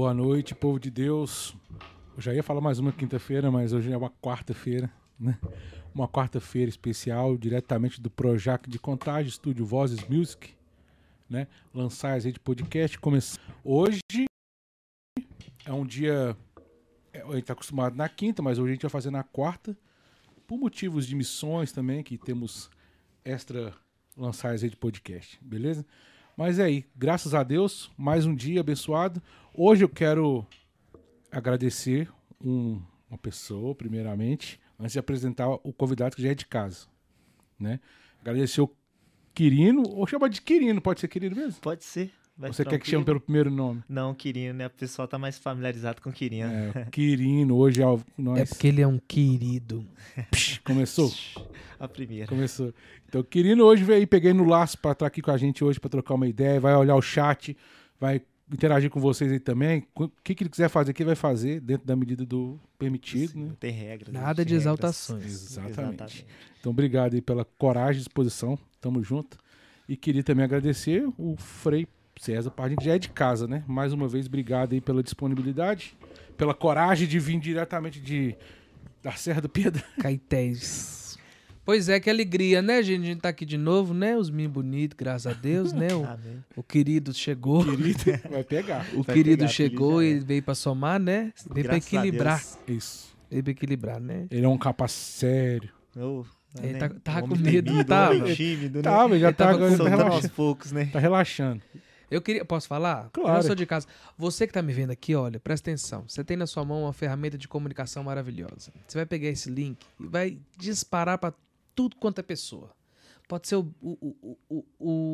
Boa noite, povo de Deus. Eu já ia falar mais uma quinta-feira, mas hoje é uma quarta-feira, né? Uma quarta-feira especial, diretamente do Projac de Contagem, Estúdio Vozes Music, né? Lançar a de podcast. Hoje é um dia. é, A gente tá acostumado na quinta, mas hoje a gente vai fazer na quarta. Por motivos de missões também, que temos extra lançar de podcast, beleza? Mas é aí, graças a Deus, mais um dia abençoado. Hoje eu quero agradecer um- uma pessoa, primeiramente, antes de apresentar o convidado que já é de casa, né? Agradecer o Quirino, ou chama de Quirino, pode ser Quirino mesmo? Pode ser. Vai Você quer que chame pelo primeiro nome? Não, Quirino, né? O pessoal tá mais familiarizado com Quirino. É, Quirino, hoje é o- É nós. porque ele é um querido. Psh, começou? A primeira. Começou. Então, Quirino hoje veio aí, peguei no laço pra estar aqui com a gente hoje pra trocar uma ideia, vai olhar o chat, vai interagir com vocês aí também. O que, que ele quiser fazer, que ele vai fazer dentro da medida do permitido, Sim, né? Não tem regras. Nada de regras. exaltações. Exatamente. Então, obrigado aí pela coragem e disposição. Tamo junto. E queria também agradecer o Frei César Pardinho, que já é de casa, né? Mais uma vez, obrigado aí pela disponibilidade, pela coragem de vir diretamente de da Serra do Piedade. Caetés. Pois é, que alegria, né, gente? A gente tá aqui de novo, né? Os meninos bonitos, graças a Deus, né? O, o querido chegou. Querido, vai pegar. O Vai querido pegar, chegou e é. veio pra somar, né? Veio pra Graças a equilibrar. Isso. Veio pra equilibrar, né? Ele é um capa sério. Eu, Ele né, tá- tava com medo, tava. tímido, né? Mas já Ele tá, tava agora com aos poucos, né? Tá relaxando. Eu queria. Posso falar? Claro. Eu sou de casa. Você que tá me vendo aqui, olha, presta atenção. Você tem na sua mão uma ferramenta de comunicação maravilhosa. Você vai pegar esse link e vai disparar pra tudo quanto é pessoa. Pode ser o, o, o, o,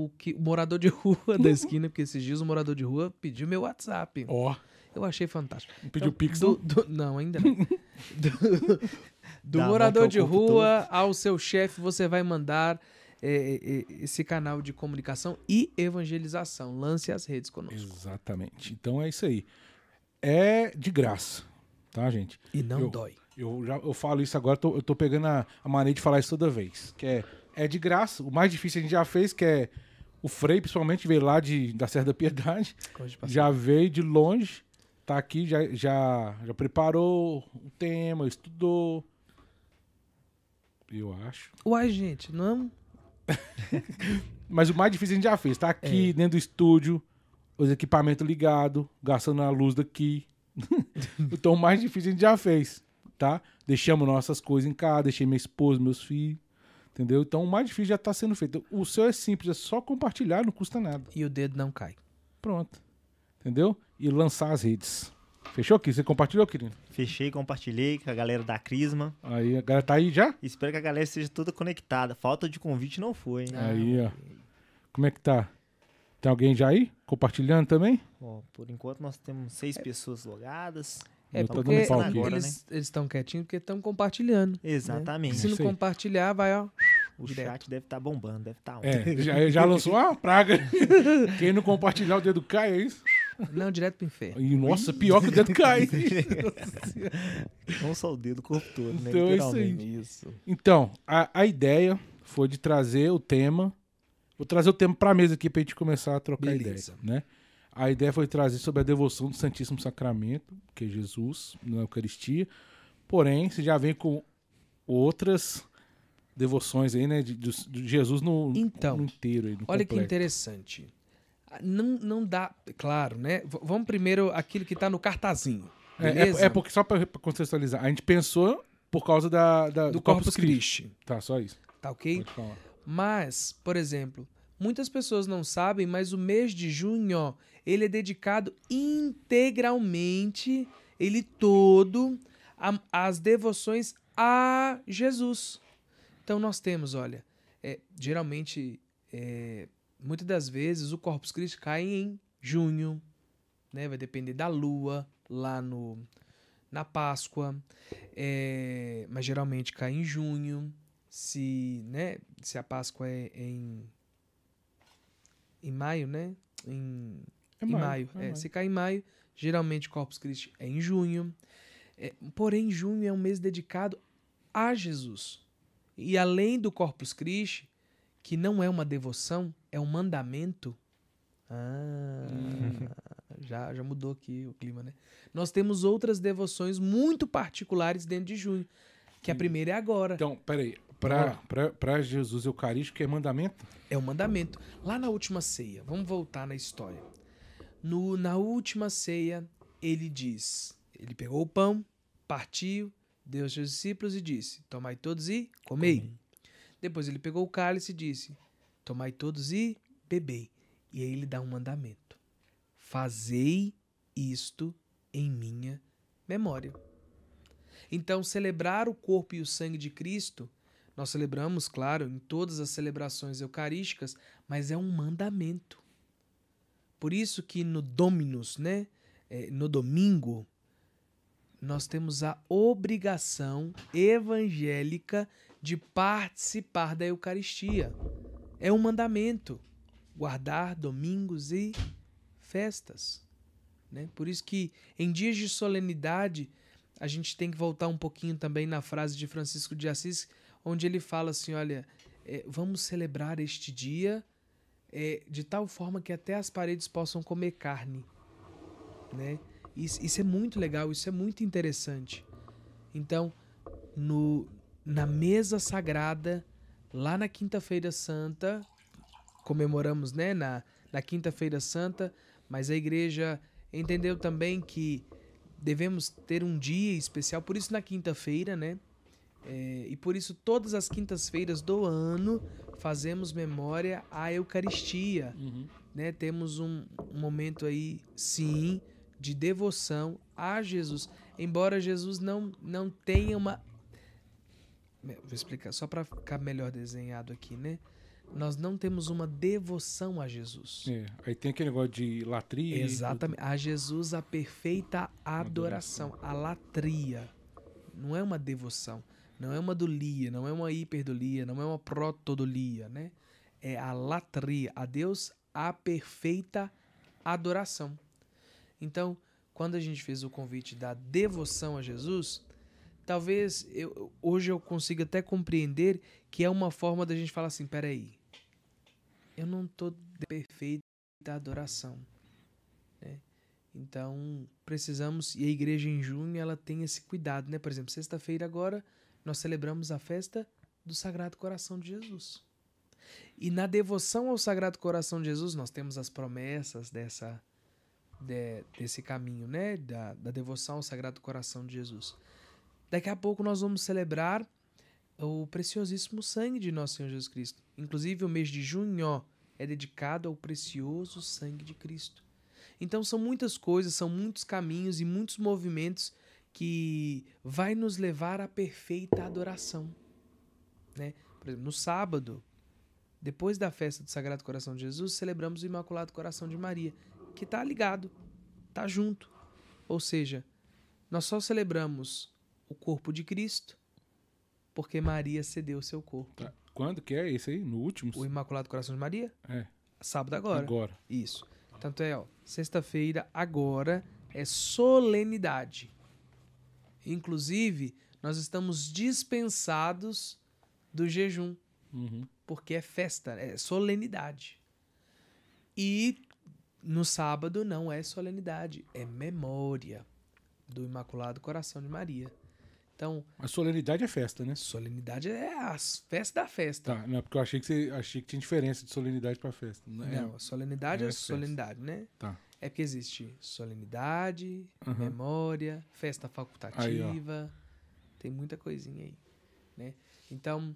o, que, o morador de rua da esquina, porque esses dias o morador de rua pediu meu WhatsApp. Ó, Eu achei fantástico. não pediu Então, pix, não? ainda não. Do, morador de rua ao seu chefe, você vai mandar esse canal de comunicação e evangelização. Lance as redes conosco. Exatamente. Então é isso aí. É de graça, tá, gente? E não Eu- dói. Eu, já, eu falo isso agora, tô- eu tô pegando a, a maneira de falar isso toda vez. Que é, é de graça. O mais difícil a gente já fez, que é o Frei, principalmente, veio lá de, da Serra da Piedade. Já veio de longe, tá aqui, já, já, já preparou o tema, estudou. Eu acho. Uai, gente, não. Mas o mais difícil a gente já fez. Tá aqui dentro do estúdio, os equipamentos ligados, gastando a luz daqui. então o mais difícil a gente já fez, tá? Deixamos nossas coisas em casa, deixei minha esposa, meus filhos. Entendeu? Então o mais difícil já tá sendo feito. O seu é simples, é só compartilhar, não custa nada. E o dedo não cai. Pronto. Entendeu? E lançar as redes. Fechou aqui? Você compartilhou, querido? Fechei, compartilhei com a galera da Crisma. Aí a galera tá aí já? Espero que a galera seja toda conectada. Falta de convite não foi, hein? Ah, Aí, ó. Como é que tá? Tem alguém já aí? Compartilhando também? Ó, por enquanto nós temos seis pessoas logadas. É Eu tô porque dando pau aqui. agora, né? eles estão quietinhos porque estão compartilhando. Exatamente. Se não compartilhar, vai, ó. O Direto. chat deve estar bombando, deve estar É, já, já lançou uma praga. Quem não compartilhar o dedo cai, é isso? Não, direto pro inferno. E, nossa, pior que o dedo cai. Não só o dedo, o corpo todo, né? Então é isso aí. Literalmente. Isso. Então, a, a ideia foi de trazer o tema. Vou trazer o tema pra mesa aqui pra gente começar a trocar Beleza. ideia, né? A ideia foi trazer sobre a devoção do Santíssimo Sacramento, que é Jesus, na Eucaristia. Porém, você já vem com outras devoções aí, né? De, de- de Jesus no, Então, no inteiro. Aí, no Olha que completo. interessante. Não, não dá, claro, né? V- vamos primeiro aquilo que tá no cartazinho. É, Beleza? é, é porque, só pra, pra contextualizar, a gente pensou por causa da, da- do Corpus Christi. Tá, só isso. Tá ok? Mas, por exemplo, muitas pessoas não sabem, mas o mês de junho, ó, ele é dedicado integralmente, ele todo, às devoções a Jesus. Então nós temos, olha, é, geralmente, é, muitas das vezes o Corpus Christi cai em junho, né? Vai depender da lua lá no na Páscoa, é, mas geralmente cai em junho. Se, né? Se a Páscoa é em em maio, né? Em, É em maio, maio. é É, maio. se cai em maio, geralmente Corpus Christi é em junho. É, porém, junho é um mês dedicado a Jesus. E além do Corpus Christi, que não é uma devoção, é um mandamento. Ah, já, já mudou aqui o clima, né? Nós temos outras devoções muito particulares dentro de junho. Que a primeira é agora. Então, peraí. Para Jesus Eucarístico é mandamento? É o mandamento. Lá na última ceia, vamos voltar na história. No, na última ceia, ele diz: ele pegou o pão, partiu, deu aos seus discípulos e disse: Tomai todos e comei. Depois ele pegou o cálice e disse: Tomai todos e bebei. E aí ele dá um mandamento: Fazei isto em minha memória. Então, celebrar o corpo e o sangue de Cristo, nós celebramos, claro, em todas as celebrações eucarísticas, mas é um mandamento. Por isso que no Dominus, né, eh, no domingo, nós temos a obrigação evangélica de participar da Eucaristia. É um mandamento guardar domingos e festas. Né? Por isso que em dias de solenidade a gente tem que voltar um pouquinho também na frase de Francisco de Assis, onde ele fala assim: olha, é, vamos celebrar este dia é, de tal forma que até as paredes possam comer carne. Né? Isso, isso é muito legal, isso é muito interessante. Então, no, na mesa sagrada, lá na Quinta-feira Santa, comemoramos né, na, na Quinta-feira Santa, mas a igreja entendeu também que devemos ter um dia especial, por isso na quinta-feira, né? É, e por isso todas as quintas-feiras do ano fazemos memória à Eucaristia, Uhum. né? Temos um, um momento aí, sim, de devoção a Jesus, embora Jesus não não tenha uma vou explicar só para ficar melhor desenhado aqui, né? Nós não temos uma devoção a Jesus. É, aí tem aquele negócio de latria. Exatamente. A Jesus a perfeita adoração, a latria. Não é uma devoção, não é uma dolia, não é uma hiperdolia, não é uma protodolia, né? É a latria, a Deus a perfeita adoração. Então, quando a gente fez o convite da devoção a Jesus, talvez eu, hoje eu consiga até compreender que é uma forma da gente falar assim, peraí, eu não tô de perfeita adoração. né? Então, precisamos, e a igreja em junho, ela tem esse cuidado, né? Por exemplo, sexta-feira agora, nós celebramos a festa do Sagrado Coração de Jesus. E na devoção ao Sagrado Coração de Jesus, nós temos as promessas dessa, de- desse caminho, né? Da, da devoção ao Sagrado Coração de Jesus. Daqui a pouco nós vamos celebrar o preciosíssimo sangue de nosso Senhor Jesus Cristo. Inclusive, o mês de junho é dedicado ao precioso sangue de Cristo. Então, são muitas coisas, são muitos caminhos e muitos movimentos que vai nos levar à perfeita adoração. Né? Por exemplo, no sábado, depois da festa do Sagrado Coração de Jesus, celebramos o Imaculado Coração de Maria, que está ligado, está junto. Ou seja, nós só celebramos o corpo de Cristo porque Maria cedeu o seu corpo. Tá. Quando que é esse aí? No último? O Imaculado Coração de Maria? É. Sábado agora. Agora. Isso. Tanto é, ó, sexta-feira agora é solenidade. Inclusive, nós estamos dispensados do jejum, Uhum. porque é festa, é solenidade. E no sábado não é solenidade, é memória do Imaculado Coração de Maria. Então, A solenidade é festa, né? solenidade é a festa da festa. Tá, não, porque eu achei que, você, achei que tinha diferença de solenidade pra festa. Não, é? Não, a solenidade é, é solenidade, né? Tá. É porque existe solenidade, Aham. memória, festa facultativa, tem muita coisinha aí, né? Então,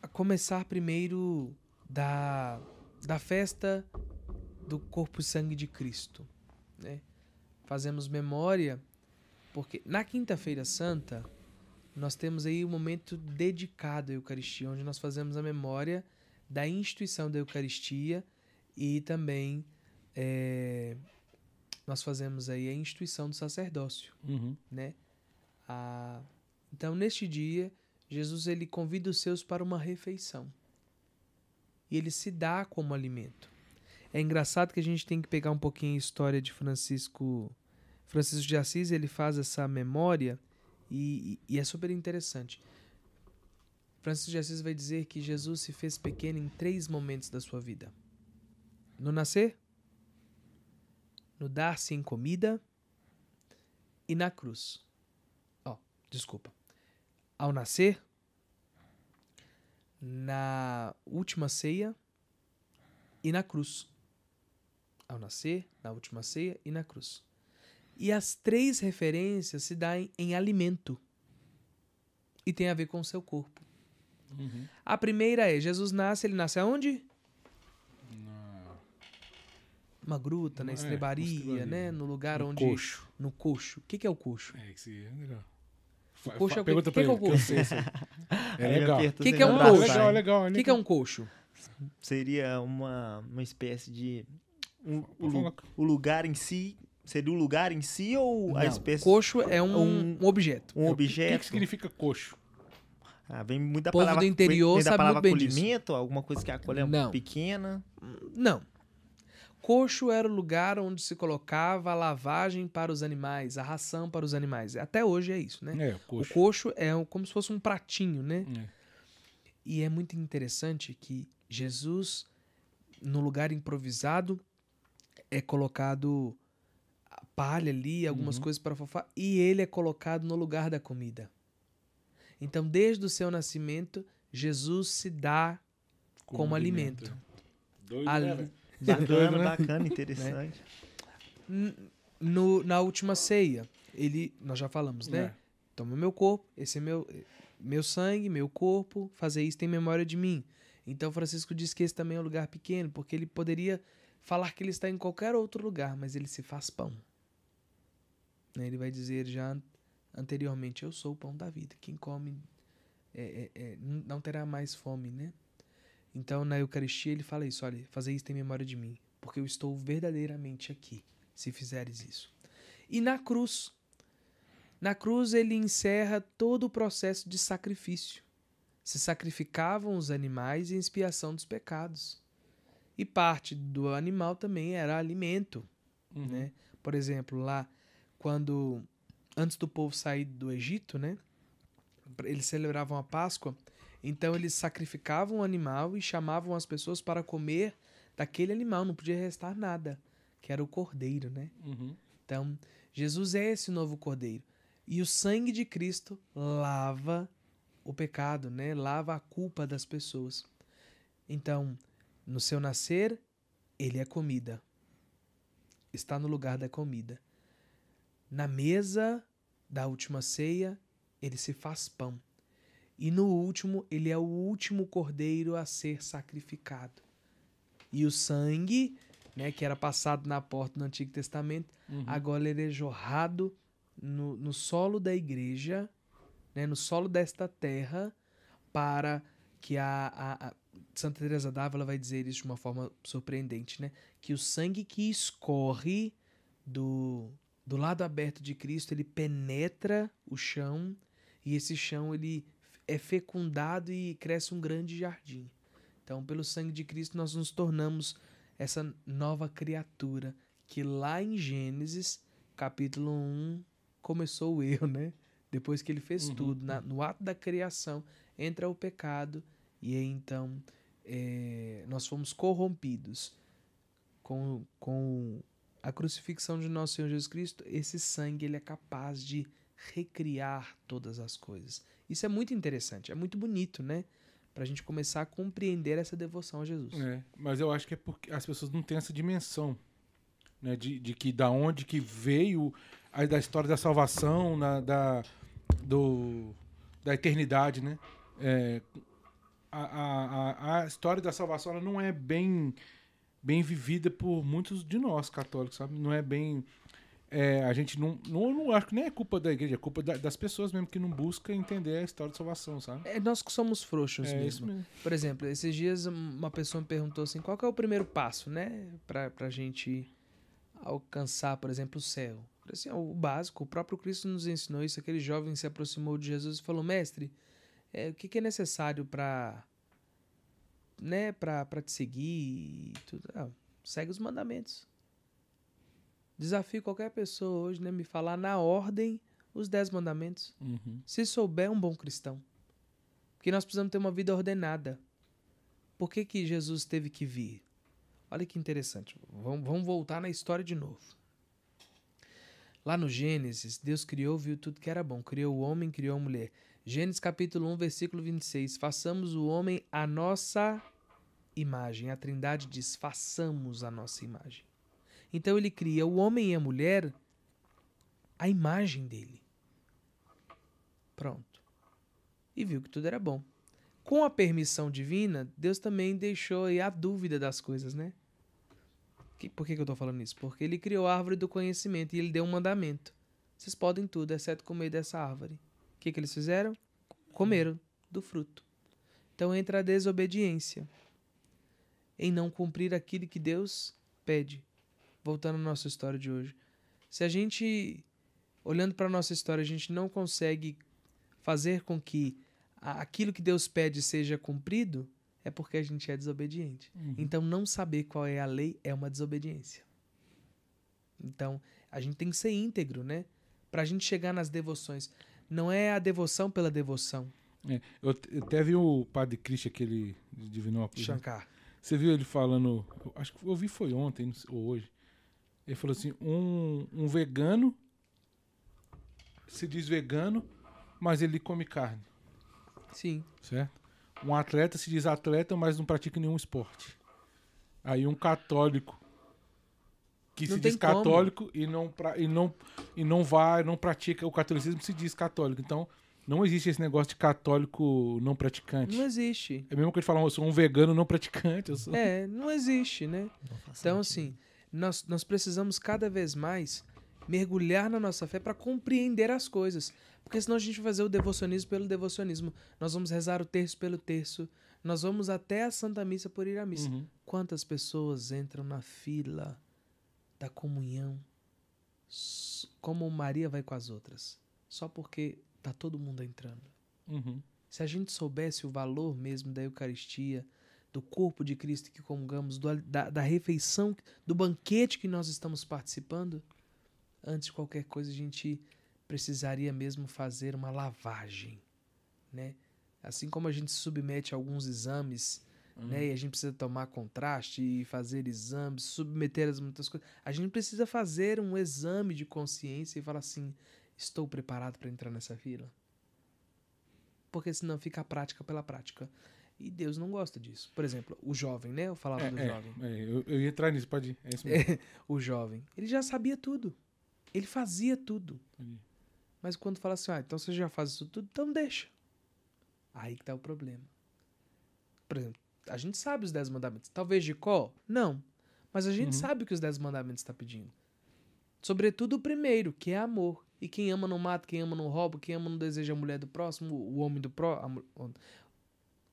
a começar primeiro da, da festa do corpo e sangue de Cristo, né? Fazemos memória porque na quinta-feira santa nós temos aí um momento dedicado à Eucaristia, onde nós fazemos a memória da instituição da Eucaristia e também é, nós fazemos aí a instituição do sacerdócio, Uhum. né? A- então, neste dia, Jesus ele convida os seus para uma refeição. E ele se dá como alimento. É engraçado que a gente tem que pegar um pouquinho a história de Francisco Francisco de Assis, ele faz essa memória e, e- é super interessante. Francisco de Assis vai dizer que Jesus se fez pequeno em três momentos da sua vida: no nascer, no dar-se em comida e na cruz. Ó, desculpa. Ao nascer, na última ceia e na cruz. Ao nascer, na última ceia e na cruz. E as três referências se dão em, em alimento e tem a ver com o seu corpo. Uhum. A primeira é: Jesus nasce, ele nasce aonde? Na- Uma gruta, na É, estrebaria, estrebaria. né? No lugar no onde. coxo. No coxo. O que, que é o coxo? É, é legal. Fa- coxo é o quê? Pergunta Que pra que é ele, o que coxo? É legal. aperta Que que é um coxo? Legal, legal, O que, que é um coxo? Seria uma, uma espécie de. um- o, o lugar em si. Seria o lugar em si ou a Não, espécie. Coxo é um, Um- um objeto. Um O que- O objeto. que, que significa coxo? Ah, vem muito da Povo palavra. do interior vem da sabe palavra muito bem disso. alguma coisa que acolhe é Não. pequena. Não. Coxo era o lugar onde se colocava a lavagem para os animais, a ração para os animais. Até hoje é isso, né? É, o O coxo. coxo é como se fosse um pratinho, né? É. E é muito interessante que Jesus, no lugar improvisado, é colocado a palha ali, algumas Uhum. coisas para fofar, e ele é colocado no lugar da comida. Então, desde o seu nascimento, Jesus se dá como, alimento. Doido, Ali- né? Bacana, né? bacana, interessante. N- No, na última ceia, ele, nós já falamos, né? É. Toma meu corpo, esse é meu, meu sangue, meu corpo, fazer isso tem memória de mim. Então Francisco diz que esse também é um lugar pequeno, porque ele poderia falar que ele está em qualquer outro lugar, mas ele se faz pão. Né, Ele vai dizer já an- anteriormente: Eu sou o pão da vida. Quem come é- é- é, não terá mais fome, né? Então na Eucaristia ele fala isso: Olha, fazer isso tem memória de mim, porque eu estou verdadeiramente aqui, se fizeres isso. E na cruz, na cruz ele encerra todo o processo de sacrifício. Se sacrificavam os animais em expiação dos pecados. E parte do animal também era alimento, Uhum. né? Por exemplo, lá quando antes do povo sair do Egito, né? Eles celebravam a Páscoa, então eles sacrificavam o animal e chamavam as pessoas para comer daquele animal, não podia restar nada, que era o cordeiro, né? Uhum. Então, Jesus é esse novo cordeiro. E o sangue de Cristo lava o pecado, né? Lava a culpa das pessoas. Então, no seu nascer, ele é comida. Está no lugar da comida. Na mesa da última ceia, ele se faz pão. E no último, ele é o último cordeiro a ser sacrificado. E o sangue, né, que era passado na porta do Antigo Testamento, Uhum. agora ele é jorrado no, no solo da igreja, né, no solo desta terra, para que a, a- a- Santa Teresa d'Ávila vai dizer isso de uma forma surpreendente, né? Que o sangue que escorre do, do lado aberto de Cristo, ele penetra o chão e esse chão ele é fecundado e cresce um grande jardim. Então, pelo sangue de Cristo, nós nos tornamos essa nova criatura que lá em Gênesis, capítulo 1, começou o erro, né? Depois que ele fez Uhum. tudo, na- no ato da criação, entra o pecado e aí então é, nós fomos corrompidos com, com a crucifixão de nosso Senhor Jesus Cristo. Esse sangue ele é capaz de recriar todas as coisas. Isso é muito interessante, é muito bonito, né? Pra gente começar a compreender essa devoção a Jesus. É, mas eu acho que é porque as pessoas não têm essa dimensão, né? De, de que da onde que veio a, da história da salvação, na, da, do, da eternidade, né? É, a, a, a, a história da salvação ela não é bem bem vivida por muitos de nós católicos, sabe? Não é bem é, a gente não, não, não acho que nem é culpa da igreja, é culpa da- das pessoas mesmo que não buscam entender a história da salvação, sabe? É nós que somos frouxos É mesmo. mesmo. Por exemplo, esses dias uma pessoa me perguntou assim, qual é o primeiro passo, né? Pra, pra gente alcançar, por exemplo, o céu. Assim, "Ah, o básico, o próprio Cristo nos ensinou isso. Aquele jovem se aproximou de Jesus e falou, mestre, é, o que, que é necessário pra, né, pra, pra te seguir e tudo? Ah, segue os mandamentos. Desafio qualquer pessoa hoje, né, me falar na ordem os dez mandamentos. Uhum. Se souber, é um bom cristão. Porque nós precisamos ter uma vida ordenada. Por que, que Jesus teve que vir? Olha que interessante. Vamos, vamos voltar na história de novo. Lá no Gênesis, Deus criou, viu tudo que era bom. Criou o homem, criou a mulher. Gênesis capítulo 1, versículo 26. Façamos o homem a nossa imagem. A Trindade diz: façamos a nossa imagem. Então ele cria o homem e a mulher a imagem dele. Pronto. E viu que tudo era bom. Com a permissão divina, Deus também deixou aí a dúvida das coisas, né? Por que, que eu tô falando isso? Porque ele criou a árvore do conhecimento e ele deu um mandamento. Vocês podem tudo, exceto comer dessa árvore. O que, que eles fizeram? Comeram do fruto. Então entra a desobediência em não cumprir aquilo que Deus pede. Voltando à nossa história de hoje. Se a gente, olhando para a nossa história, a gente não consegue fazer com que a- aquilo que Deus pede seja cumprido, é porque a gente é desobediente. Então, não saber qual é a lei é uma desobediência. Então, a gente tem que ser íntegro, né? Pra gente chegar nas devoções. Não é a devoção pela devoção, É, eu, eu até vi o Padre Cristian, aquele de Divinópolis. né? Shankar. Você viu ele falando, acho que eu vi foi ontem ou hoje. Ele falou assim: um, um vegano se diz vegano, mas ele come carne, Sim. certo? Um atleta se diz atleta, mas não pratica nenhum esporte. Aí um católico que Não se diz como. católico e não, pra, e, não, e não vai, não pratica o catolicismo, se diz católico. Então, não existe esse negócio de católico não praticante. Não existe. É mesmo que ele falar, eu sou um vegano não praticante. Eu sou... É, não existe, né? Não Então, sentido. assim, nós, nós precisamos cada vez mais mergulhar na nossa fé para compreender as coisas. Porque senão a gente vai fazer o devocionismo pelo devocionismo. Nós vamos rezar o terço pelo terço. Nós vamos até a Santa Missa por ir à missa. Uhum. Quantas pessoas entram na fila da comunhão como Maria vai com as outras? Só porque tá todo mundo entrando. Uhum. Se a gente soubesse o valor mesmo da Eucaristia, do corpo de Cristo que comungamos, do da, da refeição, do banquete que nós estamos participando, antes de qualquer coisa a gente precisaria mesmo fazer uma lavagem, né? Assim como a gente submete a alguns exames, né? E a gente precisa tomar contraste e fazer exames, submeter as muitas coisas. A gente precisa fazer um exame de consciência e falar assim: estou preparado para entrar nessa fila? Porque senão fica a prática pela prática. E Deus não gosta disso. Por exemplo, o jovem, né? Eu falava É, do é, jovem. é, eu, eu ia entrar nisso, pode ir. É isso mesmo. O jovem, ele já sabia tudo. Ele fazia tudo. Mas quando fala assim, ah, então você já faz isso tudo, então deixa. Aí que tá o problema. Por exemplo, a gente sabe os dez mandamentos. Talvez de qual? Não. Mas a gente Uhum. sabe o que os dez mandamentos está pedindo. Sobretudo o primeiro, que é amor. E quem ama não mata, quem ama não rouba, quem ama não deseja a mulher do próximo, o homem do próximo.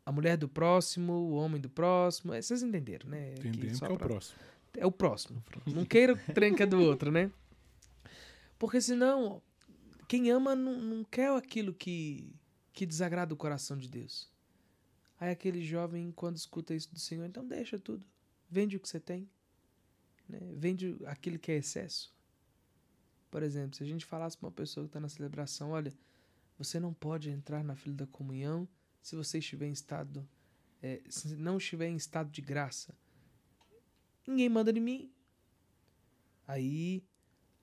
A mulher do próximo, o homem do próximo. É, Vocês entenderam, né? Entendemos que é o pra- próximo. é o próximo. Não queira o trem que é do outro, né? Porque senão, quem ama não, não quer aquilo que, que desagrada o coração de Deus. Aí aquele jovem, quando escuta isso do Senhor, então deixa tudo. Vende o que você tem. Né? Vende aquilo que é excesso. Por exemplo, se a gente falasse para uma pessoa que está na celebração, olha, você não pode entrar na fila da comunhão se você estiver em estado, é, se não estiver em estado de graça. Ninguém manda em mim. Aí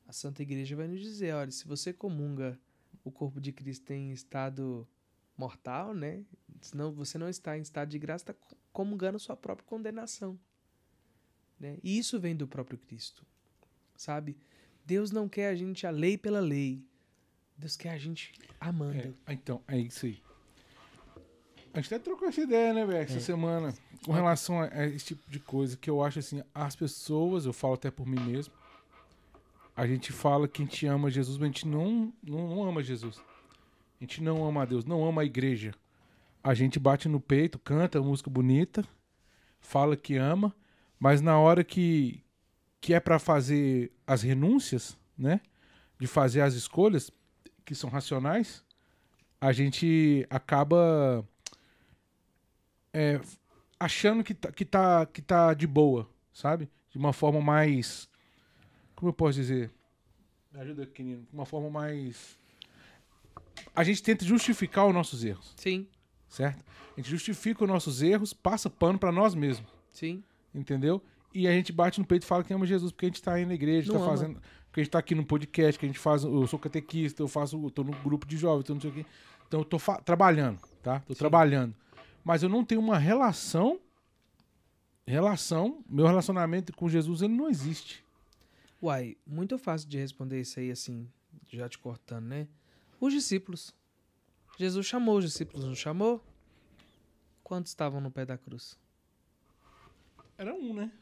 a Santa Igreja vai nos dizer, olha, se você comunga o corpo de Cristo em estado mortal, né? Senão você não está em estado de graça, está comungando sua própria condenação. Né? E isso vem do próprio Cristo. Sabe? Deus não quer a gente a lei pela lei. Deus quer a gente amando. É, então, é isso aí. A gente até trocou essa ideia, né, velho, essa É. semana, com relação a, a esse tipo de coisa, que eu acho assim, as pessoas, eu falo até por mim mesmo, a gente fala que a gente ama Jesus, mas a gente não, não, não ama Jesus. A gente não ama a Deus, não ama a igreja. A gente bate no peito, canta música bonita, fala que ama, mas na hora que, que é pra fazer as renúncias, né, de fazer as escolhas, que são racionais, a gente acaba é, achando que tá, que, tá, que tá de boa, sabe? De uma forma mais. Como eu posso dizer? Me ajuda aqui, Nino. De uma forma mais. A gente tenta justificar os nossos erros, Sim, certo? A gente justifica os nossos erros, passa pano pra nós mesmos, sim. entendeu? e a gente bate no peito e fala que ama Jesus porque a gente tá aí na igreja, Não tá fazendo. Porque a gente tá aqui no podcast, que a gente faz. Eu sou catequista, eu faço. Eu tô no grupo de jovens, tô não sei o quê. Então eu tô trabalhando, tá? Tô Sim. trabalhando. Mas eu não tenho uma relação. Relação, meu relacionamento com Jesus, ele não existe. Uai, muito fácil de responder isso aí, assim, já te cortando, né? Os discípulos. Jesus chamou os discípulos, não chamou? Quantos estavam no pé da cruz? Era um, né?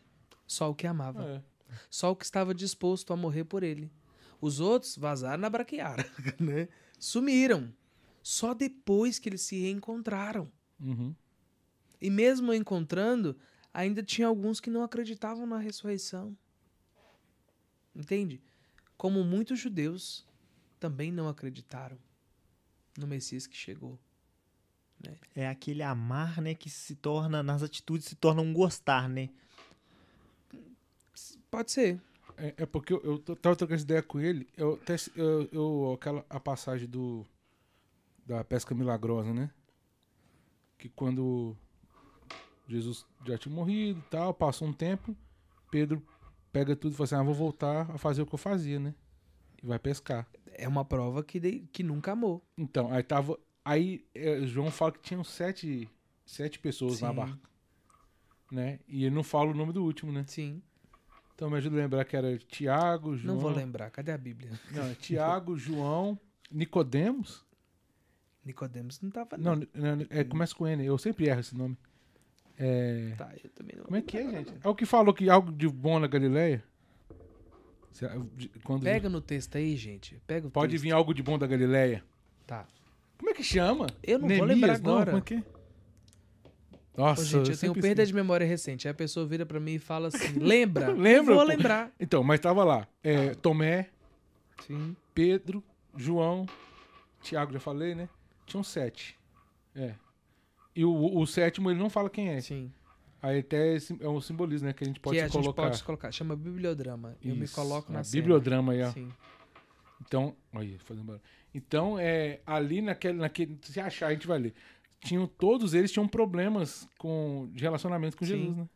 Só o que amava. É. Só o que estava disposto a morrer por ele. Os outros vazaram na braquiara, né? Sumiram. Só depois que eles se reencontraram. Uhum. E mesmo encontrando, ainda tinha alguns que não acreditavam na ressurreição. Entende? Como muitos judeus também não acreditaram no Messias que chegou. É aquele amar, né, que se torna, nas atitudes, se torna um gostar, né? Pode ser. É, é porque eu, eu tava trocando essa ideia com ele. Eu, eu, eu- aquela, a passagem do da pesca milagrosa, né? Que quando Jesus já tinha morrido e tal, passou um tempo, Pedro pega tudo e fala assim: ah, vou voltar a fazer o que eu fazia, né? E vai pescar. É uma prova que, de- que nunca amou. Então, aí tava. Aí é, João fala que tinham sete, sete pessoas na Sim. barca. Né? E ele não fala o nome do último, né? Sim. Então me ajuda a lembrar que era Tiago, João. Não vou lembrar. Cadê a Bíblia? Não, é Tiago, João, Nicodemos. Nicodemos não tava, Não, não. não, é, começa com N. Eu sempre erro esse nome. É, Tá, eu também não como é que é, gente? É o que falou que algo de bom na Galileia? Quando Pega no texto aí, gente. Pega o pode texto. vir algo de bom da Galileia. Tá. Como é que chama? Eu não vou Neemias, lembrar não? agora. Como é que é? Nossa, Ô, gente, eu tenho sempre perda de memória recente. Aí a pessoa vira pra mim e fala assim: lembra? Lembra, Eu vou pô? lembrar. Então, mas tava lá. É, Tomé, Sim. Pedro, João, Tiago, já falei, né? Tinham sete. É. E o, o sétimo ele não fala quem é. Sim. Aí até é um simbolismo, né? Que a gente pode que se a gente colocar. pode se colocar. Chama bibliodrama. Eu me Isso, coloco na a cena. Bibliodrama aí, ó. Sim. Então, olha, fazendo barulho. Então, é, ali naquele, naquele. Se achar, a gente vai ler. Tinham, todos eles tinham problemas com, de relacionamento com Sim. Jesus, né?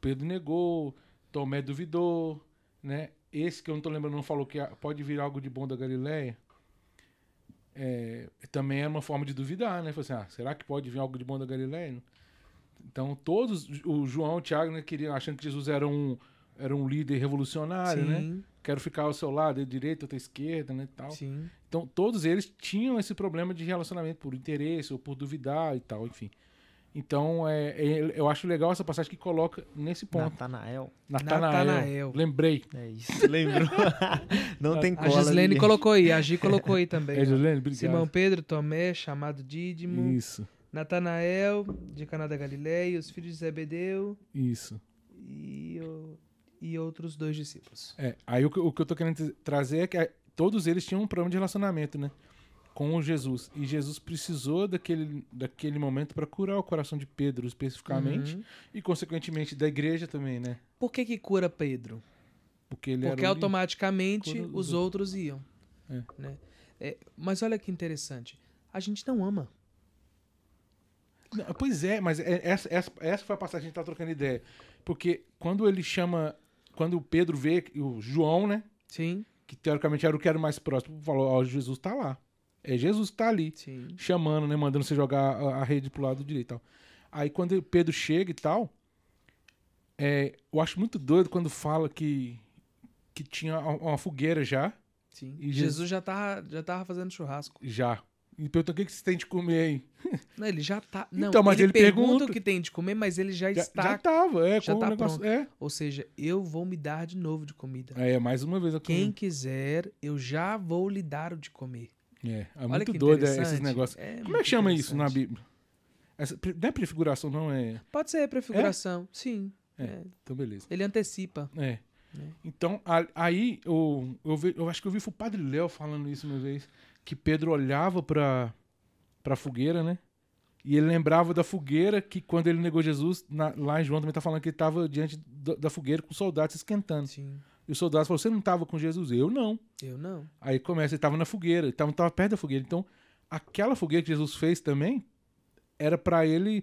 Pedro negou, Tomé duvidou, né? Esse que eu não tô lembrando não falou que pode vir algo de bom da Galileia. É, também era uma forma de duvidar, né? Falou assim, ah, será que pode vir algo de bom da Galileia? Então, todos, o João, o Tiago, né, queriam, achando que Jesus era um, era um líder revolucionário, né? Sim. quero ficar ao seu lado, eu direita, outra esquerda, né, tal. Sim. Então, todos eles tinham esse problema de relacionamento por interesse ou por duvidar e tal, enfim. Então, é, é- eu acho legal essa passagem que coloca nesse ponto. Natanael. Natanael. Natanael. Lembrei. É isso, lembrou? Não tem A cola. Gislene colocou aí, a Gi colocou aí também. É. Gislene, obrigado. Simão Pedro, Tomé, chamado Dídimo, Isso, Natanael, de Caná da Galileia, os filhos de Zebedeu isso. e, o- e outros dois discípulos. É, aí o que, o que eu tô querendo tra- trazer é que é, todos eles tinham um problema de relacionamento, né? Com Jesus. E Jesus precisou daquele, daquele momento para curar o coração de Pedro especificamente Uhum. e, consequentemente, da igreja também, né? Por que que cura Pedro? Porque ele Porque automaticamente os os outros iam. É. né? É, mas olha que interessante. A gente não ama. Não, Pois é, mas é- essa, essa, essa foi a passagem que a gente tá trocando ideia. Porque quando ele chama. Quando o Pedro vê o João, né? Sim, Que teoricamente era o que era mais próximo, falou: Ó, Jesus tá lá. É Jesus que tá ali, sim. chamando, né? Mandando você jogar a, a rede pro lado direito e tal. Aí quando o Pedro chega e tal, é, eu acho muito doido quando fala que, que tinha uma uma fogueira já. sim. E Jesus, Jesus- já tava, já tava fazendo churrasco. Já. E perguntou: o que, que você tem de comer aí? Não, ele já tá. Não, Então, mas ele, ele pergunta, pergunta- o que tem de comer, mas ele já, Já, está. já tava, é. já tá negócio, é. Ou seja, eu vou me dar de novo de comida. É, mais uma vez. eu Quem quiser, eu já vou lhe dar o de comer. É, é muito doido é, esses negócios. É Como é que chama isso na. Bíblia? Essa, não é prefiguração, não é. Pode ser prefiguração, sim. É. É. Então, beleza. Ele antecipa. É. É. Então, a- aí, eu, eu, eu acho que eu vi o Padre Léo falando isso uma vez, que Pedro olhava pra, pra fogueira, né? E ele lembrava da fogueira que quando ele negou Jesus, na- lá em João também tá falando que ele estava diante do- da fogueira com os soldados esquentando. Sim. E os soldados falaram: Você não estava com Jesus? Eu não. Eu não. Aí começa, ele estava na fogueira, ele estava perto da fogueira. Então, aquela fogueira que Jesus fez também era para ele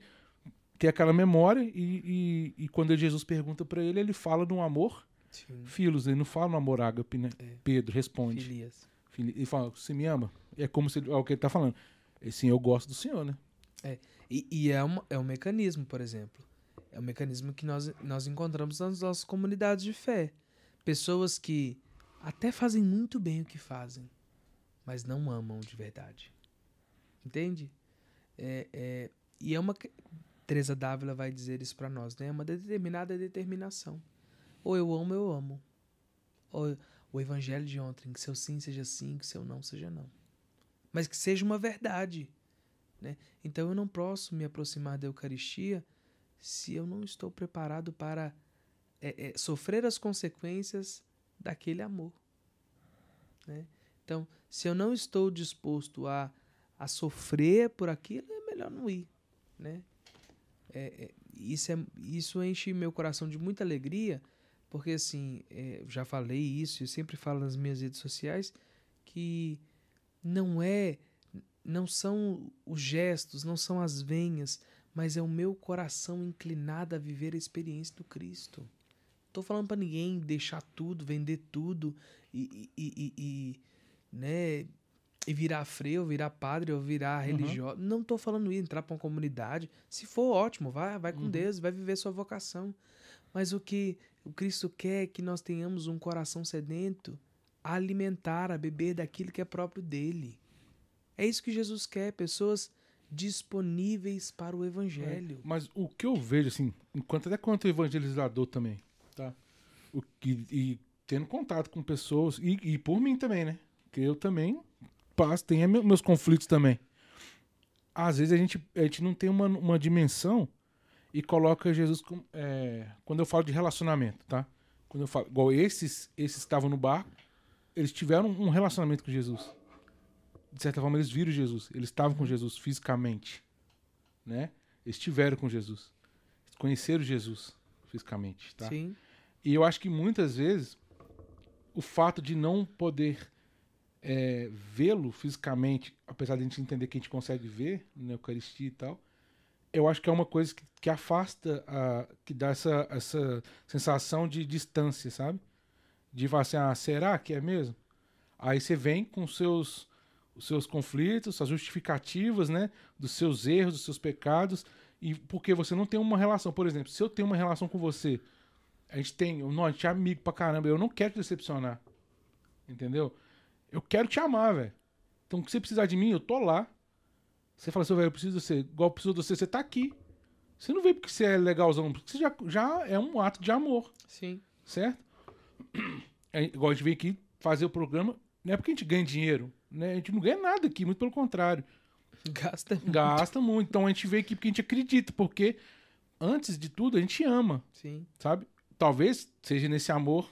ter aquela memória e, e, e quando Jesus pergunta para ele, ele fala de um amor Sim. filos, ele não fala no amor ágape, né? É. Pedro responde. Filias. Ele fala, você me ama? É como se é o que ele tá falando. E, Sim, eu gosto do Senhor, né? E, e é, um, é um mecanismo, por exemplo. É um mecanismo que nós, nós encontramos nas nossas comunidades de fé. Pessoas que até fazem muito bem o que fazem, mas não amam de verdade. Entende? É, é, e é uma. Teresa Dávila vai dizer isso pra nós, né? É uma determinada determinação. Ou eu amo, eu amo. Ou o evangelho de ontem, que seu sim seja sim, que seu não seja não. Mas que seja uma verdade. Né? Então eu não posso me aproximar da Eucaristia se eu não estou preparado para é, é, sofrer as consequências daquele amor. né? Então, se eu não estou disposto a, a sofrer por aquilo, é melhor não ir. Né? É, é, isso, é, isso enche meu coração de muita alegria, porque assim, é, eu já falei isso, eu sempre falo nas minhas redes sociais, que não é não são os gestos, não são as venhas, mas é o meu coração inclinado a viver a experiência do Cristo. Tô falando para ninguém deixar tudo, vender tudo e, e, e, e, né, e virar freio, virar padre ou virar religioso. Não tô falando isso, entrar para uma comunidade. Se for ótimo, vai, vai com Uhum. Deus, vai viver sua vocação. Mas o que o Cristo quer é que nós tenhamos um coração sedento a alimentar, a beber daquilo que é próprio dele. É isso que Jesus quer, pessoas disponíveis para o evangelho. Mas o que eu vejo, assim, enquanto até quanto evangelizador também, tá? O que, e tendo contato com pessoas, e, e por mim também, né? Porque eu também passo, tenho me- meus conflitos também. Às vezes a gente, a gente não tem uma, uma dimensão e coloca Jesus com, é, quando eu falo de relacionamento, tá? Quando eu falo, igual esses, esses estavam no barco, eles tiveram um relacionamento com Jesus. De certa forma, eles viram Jesus. Eles estavam com Jesus fisicamente, né? Eles estiveram com Jesus. Eles conheceram Jesus fisicamente, tá? Sim. E eu acho que muitas vezes o fato de não poder é, vê-lo fisicamente, apesar de a gente entender que a gente consegue ver na Eucaristia e tal, eu acho que é uma coisa que, que afasta, a, que dá essa, essa sensação de distância, sabe? De falar assim, ah, será que é mesmo? Aí você vem com seus, os seus conflitos, suas justificativas, né? Dos seus erros, dos seus pecados, e porque você não tem uma relação. Por exemplo, se eu tenho uma relação com você, a gente tem, não, a gente é amigo pra caramba, eu não quero te decepcionar. Entendeu? Eu quero te amar, velho. Então, se você precisar de mim, eu tô lá. Você fala assim, velho, eu preciso de você. Igual eu preciso de você, você tá aqui. Você não veio porque você é legalzão, porque você já, já é um ato de amor, Sim. certo? É, igual a gente veio aqui fazer o programa, não é porque a gente ganha dinheiro, né? A gente não ganha nada aqui, muito pelo contrário. Gasta. Gasta muito. Então a gente veio aqui porque a gente acredita, porque antes de tudo a gente ama, Sim. sabe? Talvez seja nesse amor,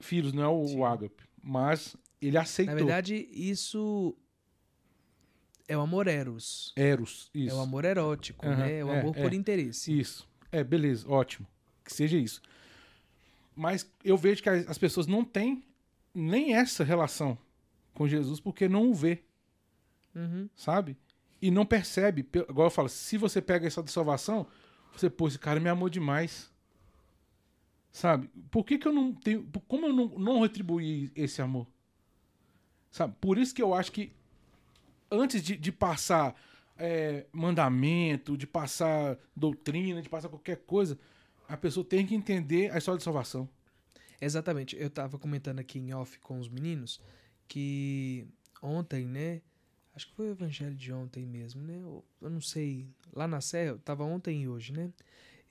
filhos, não é o, Sim. o ágape, mas ele aceitou. Na verdade, isso é o amor eros. Eros, isso. É o amor erótico, Aham, né? É o é, amor é. por interesse. Isso. É, beleza, ótimo. Que seja isso. Mas eu vejo que as as pessoas não têm nem essa relação com Jesus porque não o vê, Uhum. sabe? E não percebe. Pe- Agora eu falo, se você pega essa de salvação, você, pô, esse cara me amou demais. Sabe? Por que, que eu não tenho. Como eu não, não retribuí esse amor? Sabe? Por isso que eu acho que antes de, de passar é, mandamento, de passar doutrina, de passar qualquer coisa, a pessoa tem que entender a história de salvação. Exatamente. Eu tava comentando aqui em off com os meninos que ontem, né? Acho que foi o evangelho de ontem mesmo, né? Eu, eu não sei. Lá na Serra, eu tava ontem e hoje, né?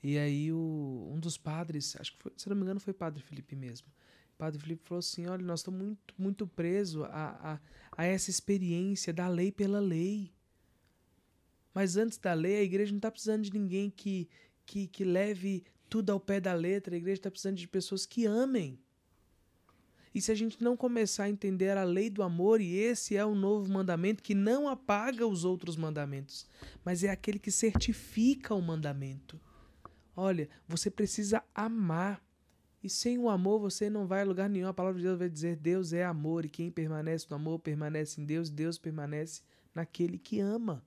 E aí o, um dos padres, acho que foi, se não me engano, foi Padre Felipe mesmo. Padre Felipe falou assim: olha, nós estamos muito, muito presos a, a, a essa experiência da lei pela lei. Mas antes da lei, a igreja não está precisando de ninguém que, que, que leve tudo ao pé da letra. A igreja está precisando de pessoas que amem. E se a gente não começar a entender a lei do amor, e esse é o novo mandamento que não apaga os outros mandamentos, mas é aquele que certifica o mandamento. Olha, você precisa amar. E sem o amor você não vai a lugar nenhum. A palavra de Deus vai dizer: Deus é amor, e quem permanece no amor permanece em Deus, Deus permanece naquele que ama.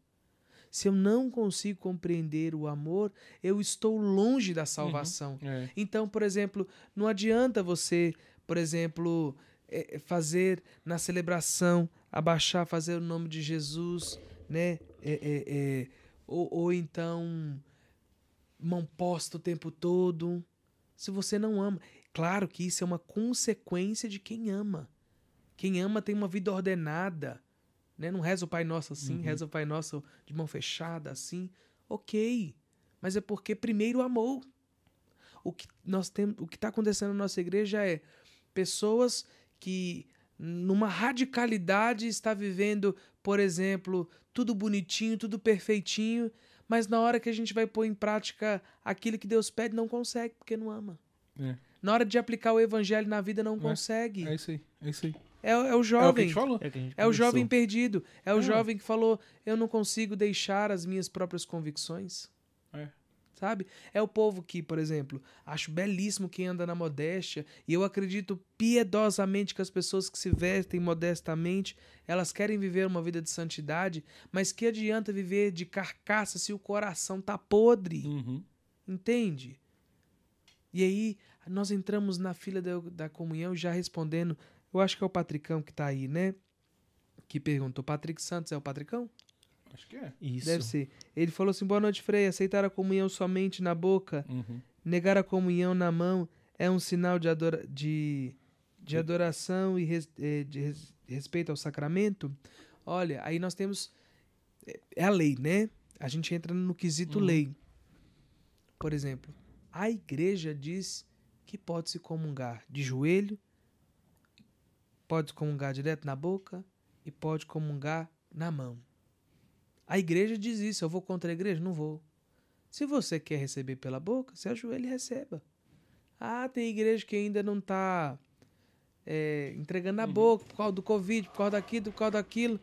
Se eu não consigo compreender o amor, eu estou longe da salvação. É. Então, por exemplo, não adianta você, por exemplo, eh, fazer na celebração, abaixar, fazer o nome de Jesus, né? É, é, é, ou, ou então mão posta o tempo todo. Se você não ama. Claro que isso é uma consequência de quem ama. Quem ama tem uma vida ordenada. Né? Não reza o Pai Nosso assim, Uhum. reza o Pai Nosso de mão fechada assim. Ok. Mas é porque primeiro amou. O que nós temos, o que está acontecendo na nossa igreja é pessoas que numa radicalidade está vivendo, por exemplo, tudo bonitinho, tudo perfeitinho, mas na hora que a gente vai pôr em prática aquilo que Deus pede, não consegue, porque não ama. É. Na hora de aplicar o evangelho na vida, não É, consegue. É isso aí, é isso aí. É, é o É o que a jovem. gente falou. É, o o jovem perdido. É o É. jovem que falou: Eu não consigo deixar as minhas próprias convicções. É. Sabe? É o povo que, por exemplo, acho belíssimo quem anda na modéstia. E eu acredito piedosamente que as pessoas que se vestem modestamente, elas querem viver uma vida de santidade. Mas que adianta viver de carcaça se o coração tá podre? Uhum. Entende? E aí, nós entramos na fila da, da comunhão já respondendo. Eu acho que é o Patricão que tá aí, né? Que perguntou: Patrick Santos é o Patricão? Acho que é. Isso. Deve ser. Ele falou assim: boa noite, Frei. Aceitar a comunhão somente na boca, Uhum. negar a comunhão na mão é um sinal de, adora de, de adoração e res- eh, de res- respeito ao sacramento? Olha, aí nós temos. é- É a lei, né? A gente entra no quesito Uhum. lei. Por exemplo, a igreja diz que pode se comungar de joelho, pode comungar direto na boca e pode comungar na mão. A igreja diz isso. Eu vou contra a igreja? Não vou. Se você quer receber pela boca, se ajoelhe e receba. Ah, tem igreja que ainda não está entregando na Uhum. boca por causa do Covid, por causa daquilo, por causa daquilo.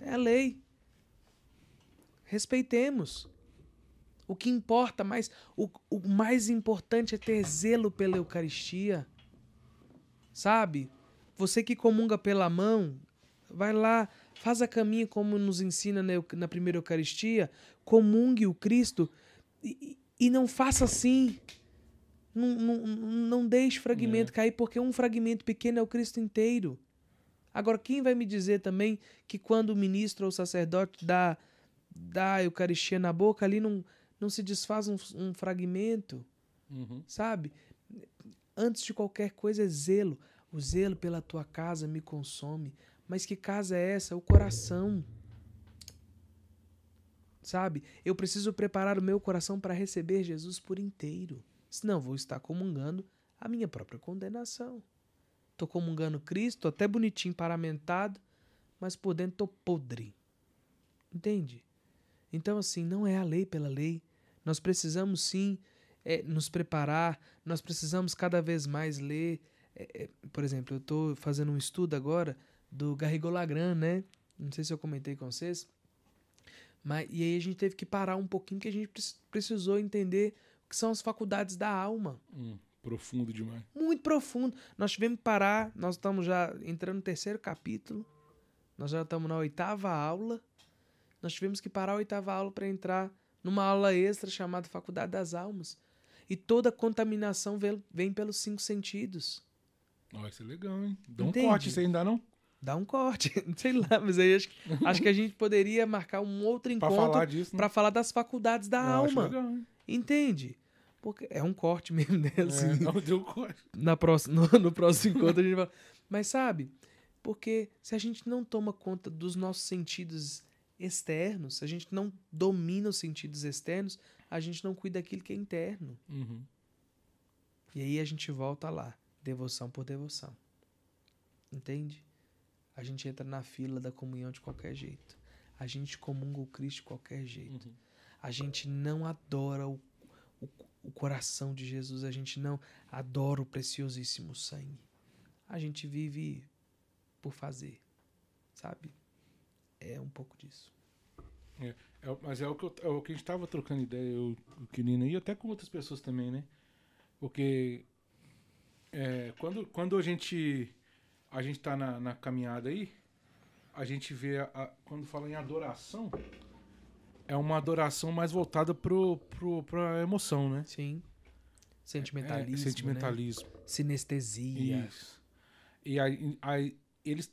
É a lei. Respeitemos. O que importa mais, o, o mais importante é ter zelo pela Eucaristia. Sabe? Você que comunga pela mão, vai lá, faz a caminho como nos ensina na, primeira Eucaristia, comungue o Cristo e, e não faça assim. Não, não, não deixe fragmento cair, porque um fragmento pequeno é o Cristo inteiro. Agora, quem vai me dizer também que quando o ministro ou o sacerdote dá, dá a Eucaristia na boca, ali não, não se desfaz um, um fragmento? Uhum. sabe? Antes de qualquer coisa é zelo. O zelo pela tua casa me consome. Mas que casa é essa? O coração. Sabe? Eu preciso preparar o meu coração para receber Jesus por inteiro. Senão vou estar comungando a minha própria condenação. Tô comungando Cristo, até bonitinho, paramentado, mas por dentro tô podre. Entende? Então, assim, não é a lei pela lei. Nós precisamos sim é, nos preparar, nós precisamos cada vez mais ler. É, é, por exemplo, eu estou fazendo um estudo agora do Garrigou Lagran, né? Não sei se eu comentei com vocês. Mas, e aí a gente teve que parar um pouquinho, que a gente precis- precisou entender o que são as faculdades da alma. Hum, profundo demais. Muito profundo. Nós tivemos que parar, nós estamos já entrando no terceiro capítulo, nós já estamos na oitava aula. Nós tivemos que parar a oitava aula para entrar numa aula extra chamada Faculdade das Almas. E toda contaminação vem, vem pelos cinco sentidos. Ó, isso é legal, hein? Dá um Entendi. corte isso ainda não? Dá um corte, sei lá, mas aí acho, que- acho que a gente poderia marcar um outro Pra encontro falar disso, né? para falar das faculdades da alma. legal? Entende? Porque é um corte mesmo, né? Assim, É, não, deu corte. na próxima, no, no próximo encontro a gente vai. Mas sabe, porque se a gente não toma conta dos nossos sentidos externos, se a gente não domina os sentidos externos, a gente não cuida daquilo que é interno. Uhum. E aí a gente volta lá, devoção por devoção. Entende? A gente entra na fila da comunhão de qualquer jeito. A gente comunga o Cristo de qualquer jeito. Uhum. A gente não adora o, o, o coração de Jesus, a gente não adora o preciosíssimo sangue. A gente vive por fazer, sabe? É um pouco disso. É, mas é o, que eu- é o que a gente tava trocando ideia, eu, o Quirino, e até com outras pessoas também, né? Porque é, quando, quando a gente a gente tá na, na caminhada aí, a gente vê, a- a- quando fala em adoração, é uma adoração mais voltada pro, pro, pra emoção, né? Sim. Sentimentalismo. É, sentimentalismo. Né? Sinestesia. Isso. E aí, aí eles,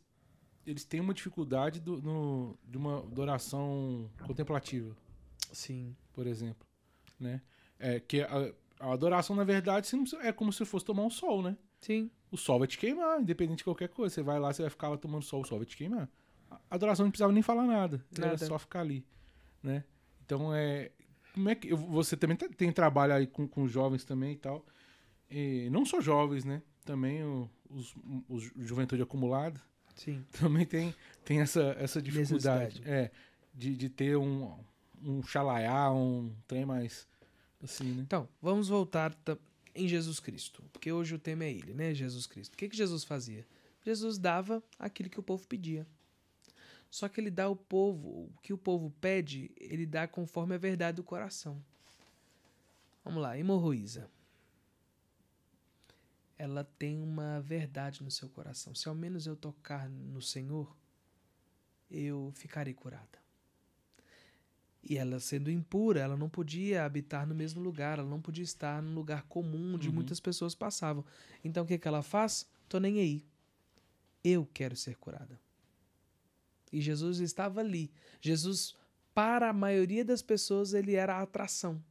eles têm uma dificuldade do, no, de uma adoração contemplativa, Sim. por exemplo. Né? É, que a, a adoração, na verdade, é como se fosse tomar um sol, né? Sim. O sol vai te queimar, independente de qualquer coisa. Você vai lá, você vai ficar lá tomando sol, o sol vai te queimar. A adoração não precisava nem falar nada. Era Nada. só ficar ali, né? Então, é... Como é que... Você também tá- tem trabalho aí com, com jovens também e tal. E não só jovens, né? Também o- os, os juventude acumulada Sim. também tem, tem essa, essa dificuldade. É, de, de ter um, um xalaiá, um trem mais assim, né? Então, vamos voltar ta- em Jesus Cristo. Porque hoje o tema é ele, né? Jesus Cristo. O que, que Jesus fazia? Jesus dava aquilo que o povo pedia. Só que ele dá ao povo, o que o povo pede, ele dá conforme a verdade do coração. Vamos lá, hemorroísa. Ela tem uma verdade no seu coração. Se ao menos eu tocar no Senhor, eu ficarei curada. E ela sendo impura, ela não podia habitar no mesmo lugar, ela não podia estar no lugar comum onde Uhum. muitas pessoas passavam. Então o que, que ela faz? Tô nem aí. Eu quero ser curada. E Jesus estava ali. Jesus, para a maioria das pessoas, ele era a atração.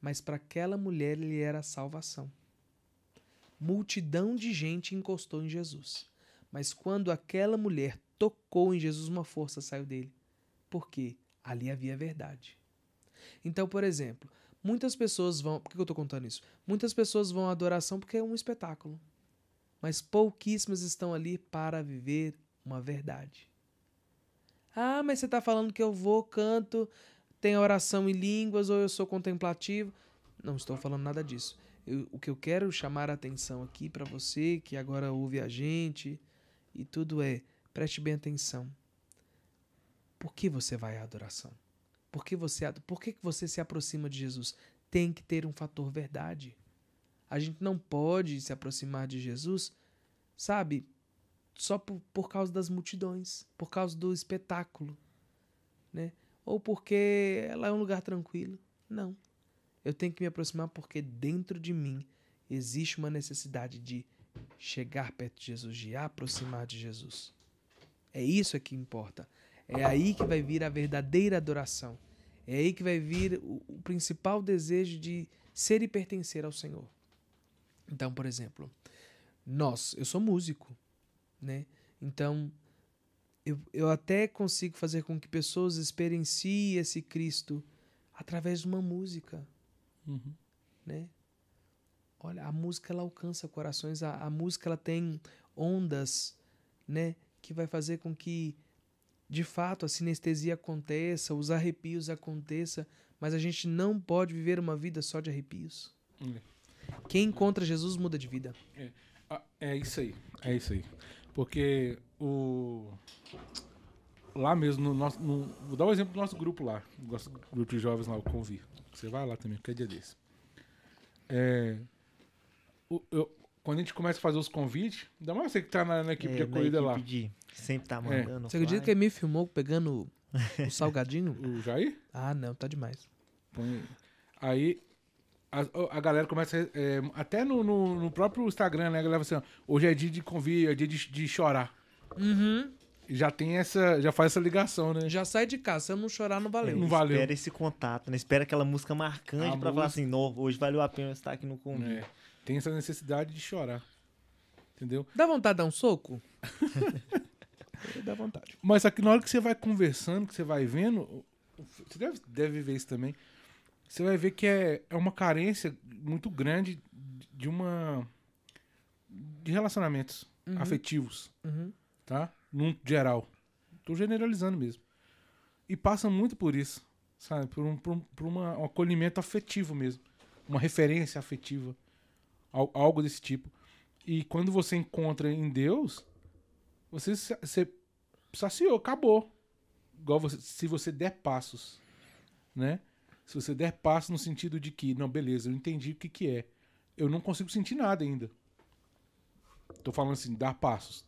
Mas para aquela mulher, ele era a salvação. Multidão de gente encostou em Jesus. Mas quando aquela mulher tocou em Jesus, uma força saiu dele. Por quê? Ali havia verdade. Então, por exemplo, muitas pessoas vão. Por que eu estou contando isso? Muitas pessoas vão à adoração porque é um espetáculo. Mas pouquíssimas estão ali para viver uma verdade. Ah, mas você está falando que eu vou, canto, tem oração em línguas ou eu sou contemplativo. Não estou falando nada disso. Eu- o que eu quero chamar a atenção aqui para você que agora ouve a gente e tudo é, preste bem atenção. Por que você vai à adoração? Por que você, por que você se aproxima de Jesus? Tem que ter um fator verdade. A gente não pode se aproximar de Jesus, sabe, só por, por causa das multidões, por causa do espetáculo, né? Ou porque ela é um lugar tranquilo. Não. Eu tenho que me aproximar porque dentro de mim existe uma necessidade de chegar perto de Jesus, de aproximar de Jesus. É isso que importa. É aí que vai vir a verdadeira adoração. É aí que vai vir o, o principal desejo de ser e pertencer ao Senhor. Então, por exemplo, nós, eu sou músico, né? Então, eu, eu até consigo fazer com que pessoas experienciem esse Cristo através de uma música, Uhum. né? Olha, a música ela alcança corações, a, a música ela tem ondas, né, que vai fazer com que de fato a sinestesia aconteça, os arrepios aconteça, mas a gente não pode viver uma vida só de arrepios. É. Quem encontra Jesus muda de vida. Ah, é isso aí, é isso aí. Porque o. Lá mesmo, no nosso. no- vou dar um exemplo do nosso grupo lá. Nosso grupo de jovens lá, o Convir. Você vai lá também, qualquer dia desse. É, o- eu- quando a gente começa a fazer os convites, ainda mais você que tá na, na equipe É, de acolhida lá. de- sempre tá mandando. Você acredita que ele me filmou pegando o salgadinho? O Jair? Ah, não, tá demais. Aí a, a galera começa. é, até no, no- no próprio Instagram, né? A galera fala assim: hoje é dia de convite, é dia de, de chorar. Uhum. Já tem essa. Já faz essa ligação, né? Já sai de casa, se eu não chorar, não valeu. Não valeu. Espera esse contato, né? Espera aquela música marcante A pra falar música- assim, "Nó, hoje valeu a pena estar aqui no convite. É, tem essa necessidade de chorar. Entendeu? Dá vontade de dar um soco? Dá vontade. Mas aqui na hora que você vai conversando, que você vai vendo, você deve, deve ver isso também. Você vai ver que é, é uma carência muito grande de uma. de relacionamentos Uhum. afetivos, Uhum. tá? Num geral. Tô generalizando mesmo. E passa muito por isso, sabe? Por um, por um, por uma- um acolhimento afetivo mesmo. Uma referência afetiva. Al- Algo desse tipo. E quando você encontra em Deus, você, você saciou, acabou. Igual você, se você der passos, né? Se você der passos no sentido de que, não, beleza, eu entendi o que que é. Eu não consigo sentir nada ainda. Tô falando assim, dar passos.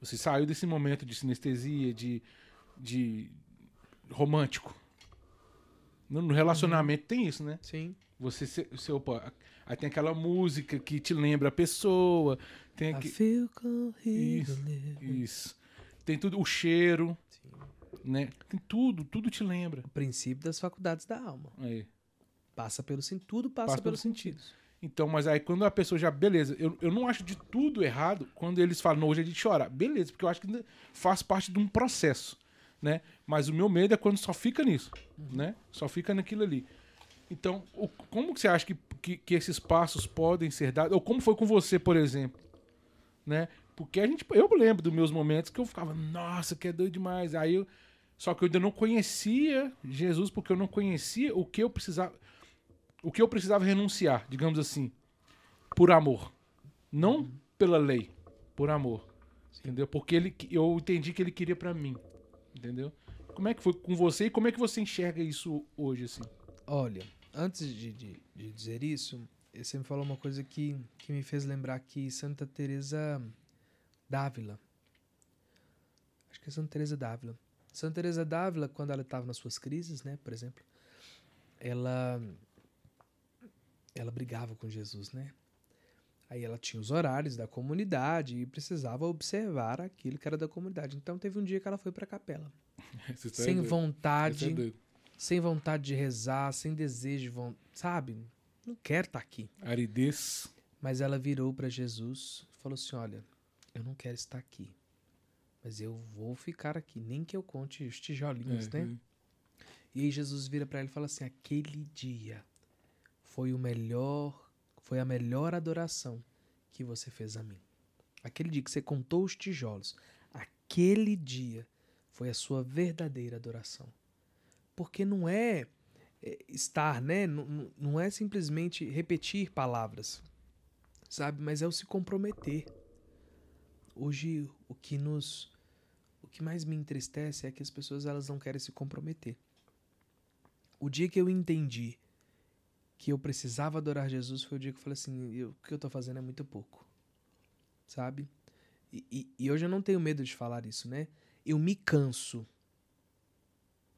Você saiu desse momento de sinestesia, de, de romântico. No, relacionamento tem isso, né? Sim. Você, se, se- opa, aí tem aquela música que te lembra a pessoa, tem aqui. Isso, né? isso. Tem tudo, o cheiro, Sim. né? Tem tudo, tudo te lembra. O princípio das faculdades da alma. Aí. Passa pelo sentido. Tudo passa, Passa pelos pelo sentidos. Então, mas aí quando a pessoa já, beleza, eu, eu não acho de tudo errado quando eles falam, não, hoje é de chorar. Beleza, porque eu acho que faz parte de um processo, né? Mas o meu medo é quando só fica nisso, né? Só fica naquilo ali. Então, o- como você acha que, que, que esses passos podem ser dados? Ou como foi com você, por exemplo, né? Porque a gente, eu lembro dos meus momentos que eu ficava, nossa, que é doido demais. Aí eu, só que eu ainda não conhecia Jesus porque eu não conhecia o que eu precisava, o que eu precisava renunciar, digamos assim, por amor, não pela lei, por amor, entendeu? Porque ele, eu entendi que ele queria pra mim, entendeu? Como é que foi com você e como é que você enxerga isso hoje, assim? Olha, antes de, de- de dizer isso, você me falou uma coisa que, que me fez lembrar que Santa Teresa d'Ávila. Acho que é Santa Teresa d'Ávila. Santa Teresa d'Ávila, quando ela estava nas suas crises, né, por exemplo, ela ela brigava com Jesus, né? Aí ela tinha os horários da comunidade e precisava observar aquilo que era da comunidade. Então teve um dia que ela foi para a capela, tá sem doido. vontade, é sem vontade de rezar, sem desejo, sabe? Não quero estar aqui. Aridez. Mas ela virou para Jesus e falou assim: Olha, eu não quero estar aqui, mas eu vou ficar aqui, nem que eu conte os tijolinhos, É, né? E aí Jesus vira para ela e fala assim: Aquele dia foi o melhor, foi a melhor adoração que você fez a mim. Aquele dia que você contou os tijolos, aquele dia foi a sua verdadeira adoração. Porque não é é, estar, né? Não- Não, é simplesmente repetir palavras, sabe? Mas é o se comprometer. Hoje o que nos o que mais me entristece é que as pessoas elas não querem se comprometer. O dia que eu entendi que eu precisava adorar Jesus foi o dia que eu falei assim, o que eu tô fazendo é muito pouco. Sabe? E, e- e hoje eu não tenho medo de falar isso, né? Eu me canso.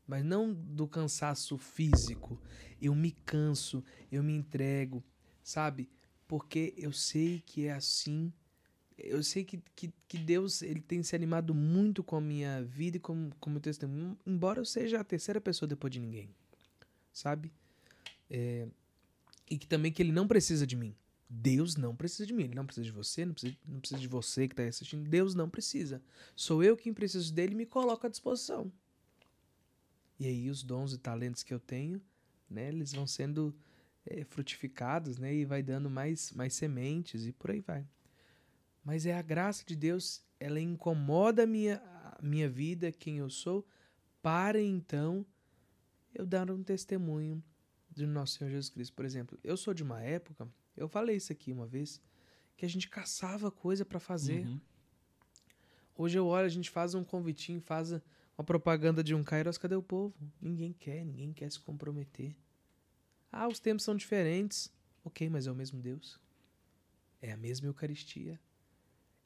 Mas não do cansaço físico. Eu me canso, eu me entrego, sabe? Porque eu sei que é assim. Eu sei que, que, que Deus ele tem se animado muito com a minha vida e com, com o meu testemunho, embora eu seja a terceira pessoa depois de ninguém, sabe? É, e que também que ele não precisa de mim. Deus não precisa de mim. Ele não precisa de você, não precisa, não precisa de você que está assistindo. Deus não precisa. Sou eu quem preciso dele e me coloco à disposição. E aí os dons e talentos que eu tenho, né, eles vão sendo é, frutificados, né, e vai dando mais, mais sementes e por aí vai. Mas é a graça de Deus, ela incomoda a minha, a minha vida, quem eu sou, para então eu dar um testemunho do nosso Senhor Jesus Cristo. Por exemplo, eu sou de uma época, eu falei isso aqui uma vez, que a gente caçava coisa para fazer. Uhum. Hoje eu olho, a gente faz um convitinho, faz uma propaganda de um Kairos, cadê o povo? Ninguém quer, ninguém quer se comprometer. Ah, os tempos são diferentes. Ok, mas é o mesmo Deus. É a mesma Eucaristia.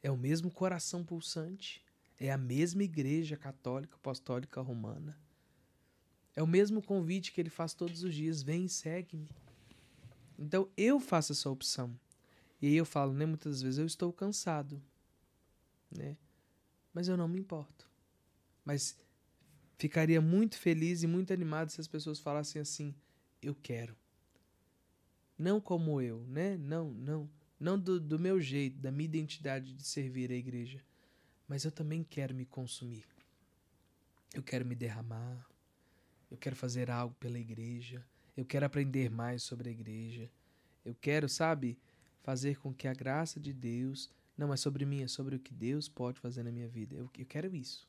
É o mesmo coração pulsante. É a mesma igreja católica, apostólica, romana. É o mesmo convite que ele faz todos os dias: vem segue-me. Então eu faço essa opção. E aí eu falo, né? Muitas vezes eu estou cansado, né? Mas eu não me importo. Mas ficaria muito feliz e muito animado se as pessoas falassem assim: eu quero. Não como eu, né? Não, não. Não do, do meu jeito, da minha identidade de servir a igreja. Mas eu também quero me consumir. Eu quero me derramar. Eu quero fazer algo pela igreja. Eu quero aprender mais sobre a igreja. Eu quero, sabe, fazer com que a graça de Deus não é sobre mim, é sobre o que Deus pode fazer na minha vida. Eu, eu quero isso.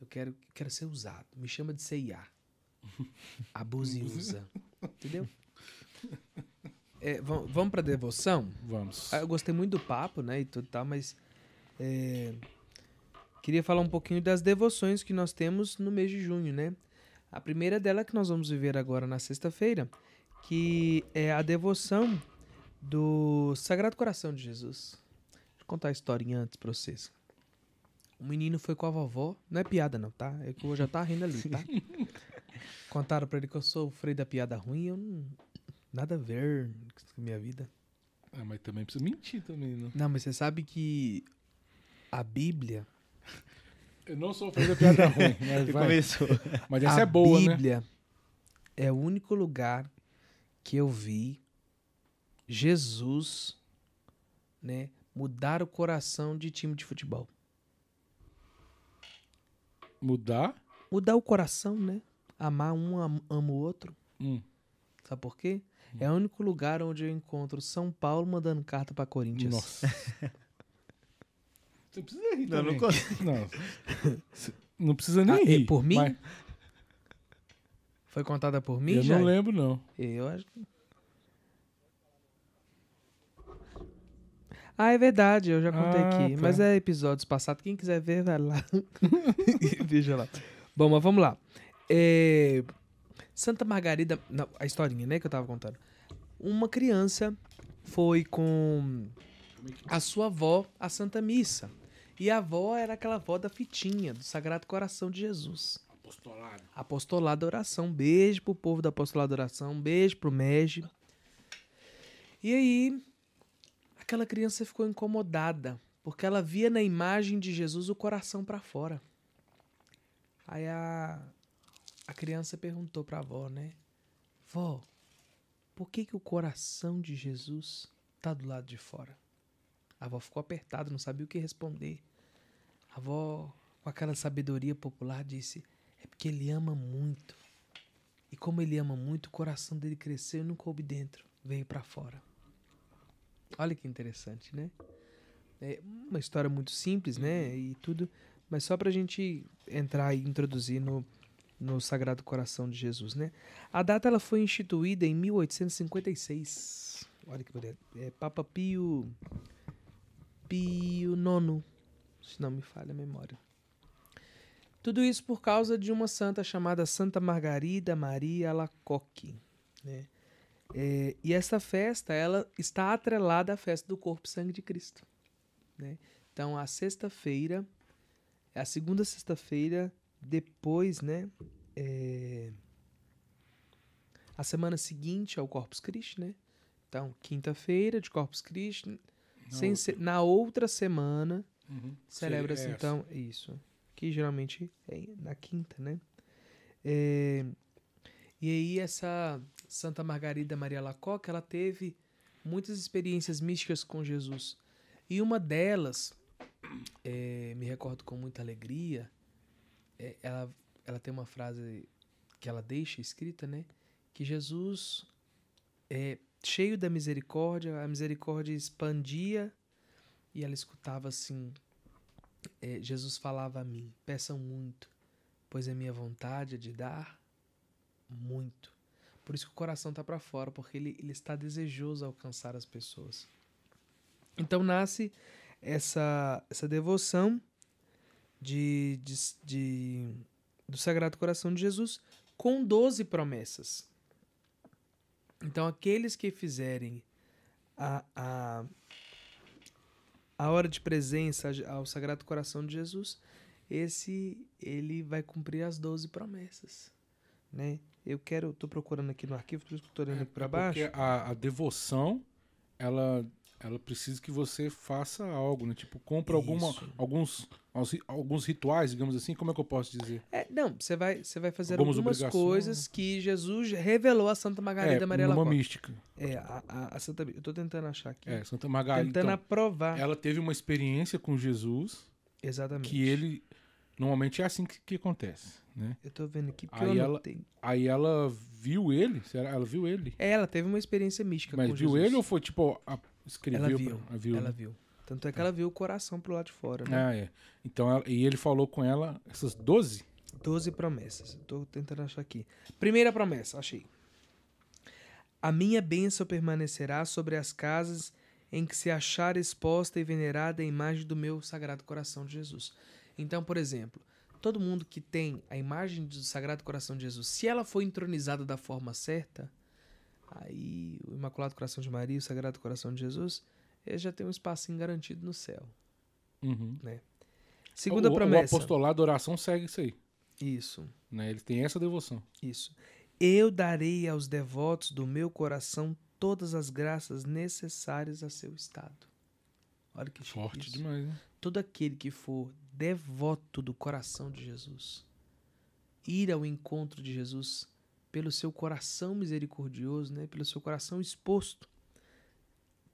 Eu quero, eu quero ser usado. Me chama de CIA. Abuse e usa. Entendeu? É, vam- vamos pra devoção? Vamos. Ah, eu gostei muito do papo, né, e tudo tal, mas é, queria falar um pouquinho das devoções que nós temos no mês de junho, né? A primeira dela que nós vamos viver agora na sexta-feira, que é a devoção do Sagrado Coração de Jesus. Deixa eu contar a historinha antes pra vocês. O menino foi com a vovó, não é piada não, tá? É que eu já tá rindo ali, tá? Contaram pra ele que eu sofri da piada ruim, eu não. Nada a ver com a minha vida. Ah, mas também precisa mentir também, né? Não, mas você sabe que a Bíblia. Eu não sou da piada ruim, mas, vai. começou. mas essa a é boa, né? Bíblia é o único lugar que eu vi Jesus, né, mudar o coração de time de futebol. Mudar? Mudar o coração, né? Amar um am- ama o outro. Hum. Sabe por quê? É o único lugar onde eu encontro São Paulo mandando carta pra Corinthians. Nossa. Você precisa rir Não, não também. consigo. Não, Cê- não precisa nem Ah, rir. por mim? mas Foi contada por mim, eu já? não lembro, não. Eu acho. que- Ah, é verdade, eu já contei Ah, aqui. tá. Mas é episódios passados. Quem quiser ver, vai lá. Veja lá. Bom, mas vamos lá. É, Santa Margarida. Não, a historinha, né, que eu tava contando. Uma criança foi com a sua avó à Santa Missa. E a avó era aquela avó da fitinha, do Sagrado Coração de Jesus. Apostolado. Apostolado Oração. Beijo pro povo da Apostolado Oração. Beijo pro MEG. E aí, aquela criança ficou incomodada, porque ela via na imagem de Jesus o coração para fora. Aí a, a criança perguntou pra avó, né? Vó, por que, que o coração de Jesus tá do lado de fora? A avó ficou apertada, não sabia o que responder. A avó, com aquela sabedoria popular, disse: é porque ele ama muito. E como ele ama muito, o coração dele cresceu e não coube dentro, veio pra fora. Olha que interessante, né? É uma história muito simples, né? E tudo, mas só pra gente entrar e introduzir no, no Sagrado Coração de Jesus, né? A data ela foi instituída em 1856. Olha que bonito. É Papa Pio Pio IX, se não me falha a memória. Tudo isso por causa de uma santa chamada Santa Margarida Maria Alacoque. Né? É, e essa festa ela está atrelada à festa do Corpo e Sangue de Cristo. Né? Então, a sexta-feira, a segunda sexta-feira depois, né? é, a semana seguinte ao Corpus Christi, né? Então, quinta-feira de Corpus Christi, sem outra. ser- na outra semana Uhum. celebra-se Seria então isso. Que geralmente é na quinta né? É, e aí essa Santa Margarida Maria Lacoque ela teve muitas experiências místicas com Jesus. E uma delas é, me recordo com muita alegria é, ela ela tem uma frase que ela deixa escrita né? Que Jesus é cheio da misericórdia a misericórdia expandia e ela escutava assim é, Jesus falava a mim: peçam muito, pois a minha vontade é de dar muito. Por isso que o coração está para fora, porque ele, ele está desejoso alcançar as pessoas. Então nasce essa, essa devoção de, de, de- do Sagrado Coração de Jesus com 12 promessas. Então, aqueles que fizerem a, a, a hora de presença ao Sagrado Coração de Jesus, esse ele vai cumprir as 12 promessas, né? Eu quero, tô procurando aqui no arquivo, por isso que tô olhando aqui para É baixo. Porque a, a devoção, ela, ela precisa que você faça algo, né? Tipo, compra alguma, alguns, alguns rituais, digamos assim. Como é que eu posso dizer? É, não, você vai, você vai fazer Algumas algumas coisas que Jesus revelou a Santa Margarida é, Maria Lacoque. mística. É, a, a, a Santa, eu tô tentando achar aqui. É, Santa Margarida. tentando Então, aprovar. ela teve uma experiência com Jesus Exatamente. que ele... Normalmente é assim que, que acontece, né? Eu tô vendo aqui porque Aí eu ela-. Aí ela viu ele, será? ela viu ele. É, ela teve uma experiência mística Mas viu Jesus. ele ou foi tipo, a, escreveu Ela pra- viu, a viu, ela né? viu. Tanto é que ela viu o coração pro lado de fora, né? Ah, é. Então, ela- e ele falou com ela essas 12? Doze promessas. Eu tô tentando achar aqui. Primeira promessa, achei. A minha bênção permanecerá sobre as casas em que se achar exposta e venerada a imagem do meu sagrado coração de Jesus. Então, por exemplo, todo mundo que tem a imagem do sagrado coração de Jesus, se ela for entronizada da forma certa, aí o Imaculado Coração de Maria o Sagrado Coração de Jesus, ele já tem um espacinho garantido no céu. Uhum. Segunda o, promessa. O apostolado oração segue isso aí. Isso, Né? Ele tem essa devoção. isso. Eu darei aos devotos do meu coração todas as graças necessárias a seu estado. Olha que Forte isso. demais, né? todo aquele que for devoto do coração de Jesus, ir ao encontro de Jesus pelo seu coração misericordioso, né, pelo seu coração exposto,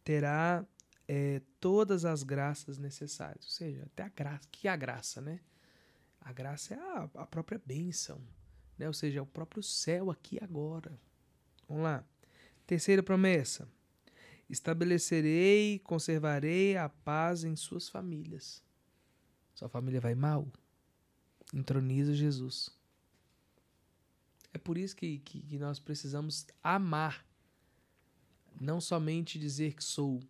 terá eh, todas as graças necessárias. Ou seja, até a graça. que é a graça, né? A graça é a, a própria bênção, né? Ou seja, é o próprio céu aqui e agora. Vamos lá. Terceira promessa. Estabelecerei conservarei a paz em suas famílias. Sua família vai mal? Entroniza Jesus. É por isso que, que, que nós precisamos amar. Não somente dizer que sou,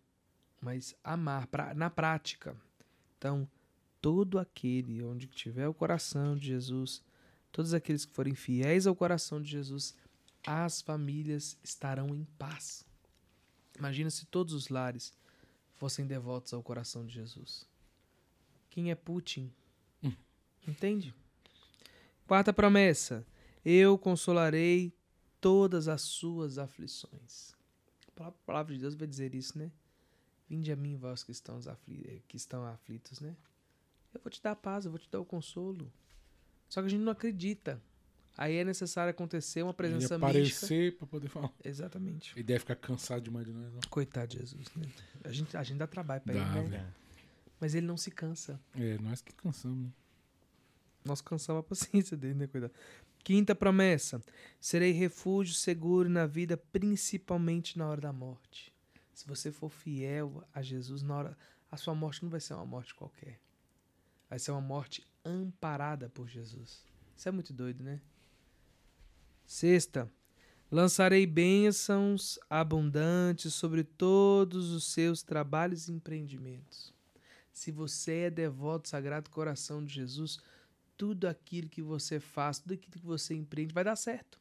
mas amar pra, na prática. Então, todo aquele onde tiver o coração de Jesus, todos aqueles que forem fiéis ao coração de Jesus, as famílias estarão em paz. Imagina se todos os lares fossem devotos ao coração de Jesus. Quem é Putin? Entende? Quarta promessa: Eu consolarei todas as suas aflições. A palavra de Deus vai dizer isso, né? Vinde a mim, vós que estão, afli que estão aflitos, né? Eu vou te dar a paz, eu vou te dar o consolo. Só que a gente não acredita. Aí é necessário acontecer uma Ele presença mística. aparecer pra poder falar. Exatamente. Ele deve ficar cansado demais de nós, não? Coitado de Jesus, né? A gente, a gente dá trabalho pra Dá, ele, né? Mas ele não se cansa. É, nós que cansamos, né? Nós cansamos a paciência dele, né? Coitado. Quinta promessa: serei refúgio seguro na vida, principalmente na hora da morte. Se você for fiel a Jesus, na hora. A sua morte não vai ser uma morte qualquer. Vai ser uma morte amparada por Jesus. Isso é muito doido, né? Sexta. Lançarei bênçãos abundantes sobre todos os seus trabalhos e empreendimentos. Se você é devoto, sagrado coração de Jesus, tudo aquilo que você faz, tudo aquilo que você empreende vai dar certo.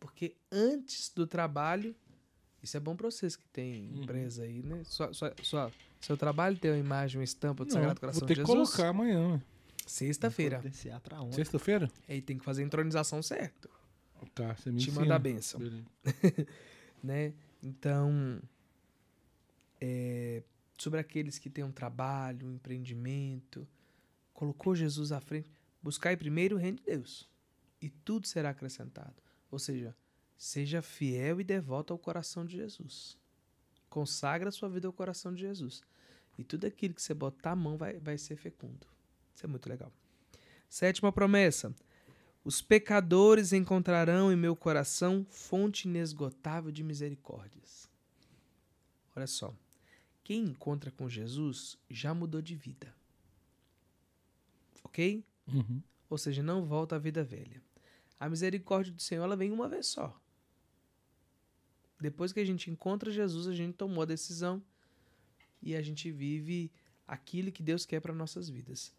Porque antes do trabalho, isso é bom para vocês que tem Uhum. empresa aí, né? Sua, sua, sua- seu trabalho tem uma imagem, uma estampa do Não, Sagrado Coração vou ter de que Jesus? colocar amanhã. Sexta-feira. Sexta-feira? Aí tem que fazer a entronização certo. Tá, você me Te ensina. manda a benção. Né? Então, é, sobre aqueles que têm um trabalho, um empreendimento, colocou Jesus à frente, buscai primeiro o reino de Deus e tudo será acrescentado. Ou seja, seja fiel e devoto ao coração de Jesus. Consagra sua vida ao coração de Jesus. E tudo aquilo que você botar a mão vai, vai ser fecundo. Isso é muito legal. Sétima promessa. Os pecadores encontrarão em meu coração fonte inesgotável de misericórdias. Olha só. Quem encontra com Jesus já mudou de vida. Ok? Uhum. Ou seja, não volta à vida velha. A misericórdia do Senhor ela vem uma vez só. Depois que a gente encontra Jesus, a gente tomou a decisão e a gente vive aquilo que Deus quer para nossas vidas.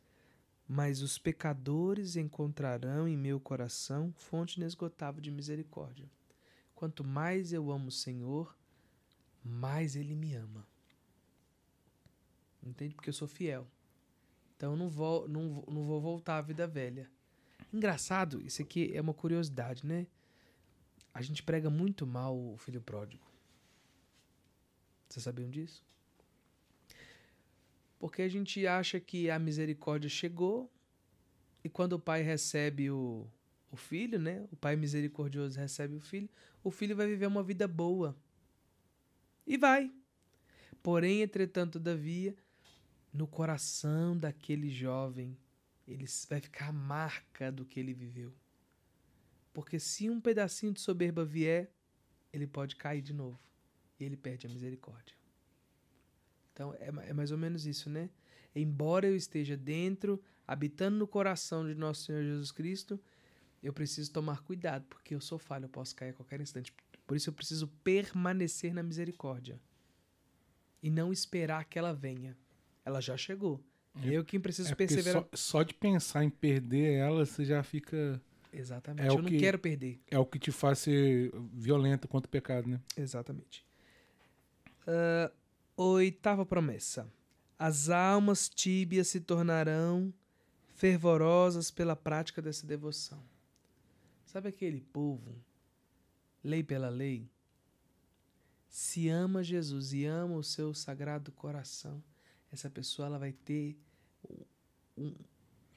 Mas os pecadores encontrarão em meu coração fonte inesgotável de misericórdia. Quanto mais eu amo o Senhor, mais Ele me ama. Entende? Porque eu sou fiel. Então não vou, não, não vou voltar à vida velha. Engraçado, isso aqui é uma curiosidade, né? A gente prega muito mal o filho pródigo. Vocês sabiam disso? Porque a gente acha que a misericórdia chegou e quando o pai recebe o, o filho, né? O pai misericordioso recebe o filho, o filho vai viver uma vida boa. E vai. Porém, entretanto, todavia, no coração daquele jovem, ele vai ficar a marca do que ele viveu. Porque se um pedacinho de soberba vier, ele pode cair de novo. E ele perde a misericórdia. Então é, é mais ou menos isso, né? Embora eu esteja dentro, habitando no coração de nosso Senhor Jesus Cristo, eu preciso tomar cuidado, porque eu sou falho, eu posso cair a qualquer instante. Por isso eu preciso permanecer na misericórdia. E não esperar que ela venha. Ela já chegou. É- eu quem preciso É perseverar. só, só de pensar em perder ela, você já fica. Exatamente. é o eu não que- quero perder. É o que te faz ser violento contra o pecado, né? Exatamente. Ah, oitava promessa. As almas tíbias se tornarão fervorosas pela prática dessa devoção. Sabe aquele povo, lei pela lei, se ama Jesus e ama o seu sagrado coração, essa pessoa ela vai ter um,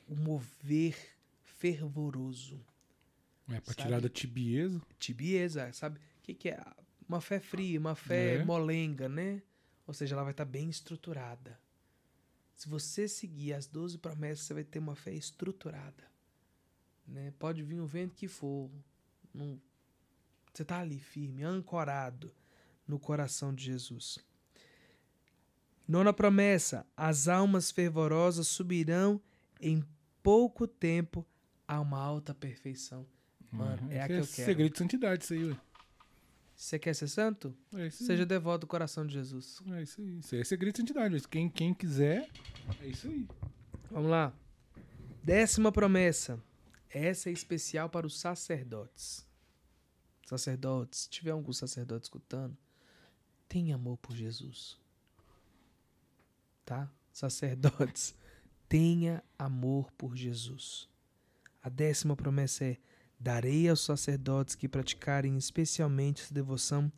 um mover fervoroso. É pra Sabe? tirar da tibieza. Tibieza, sabe? O que, que é? Uma fé fria, uma fé É. molenga, né? Ou seja, ela vai estar bem estruturada. Se você seguir as 12 promessas, você vai ter uma fé estruturada. Né? Pode vir o vento que for. não- Você está ali firme, ancorado no coração de Jesus. Nona promessa: as almas fervorosas subirão em pouco tempo a uma alta perfeição. Mano, é a que eu quero. segredo de santidade, isso aí, ué. Você quer ser santo? É isso aí. Seja devoto do coração de Jesus. É isso aí. Isso aí é segredo de santidade. Quem, quem quiser, é isso aí. Vamos lá. Décima promessa. Essa é especial para os sacerdotes. Sacerdotes, se tiver algum sacerdote escutando, tenha amor por Jesus. Tá? Sacerdotes, tenha amor por Jesus. A décima promessa é: darei aos sacerdotes que praticarem especialmente essa devoção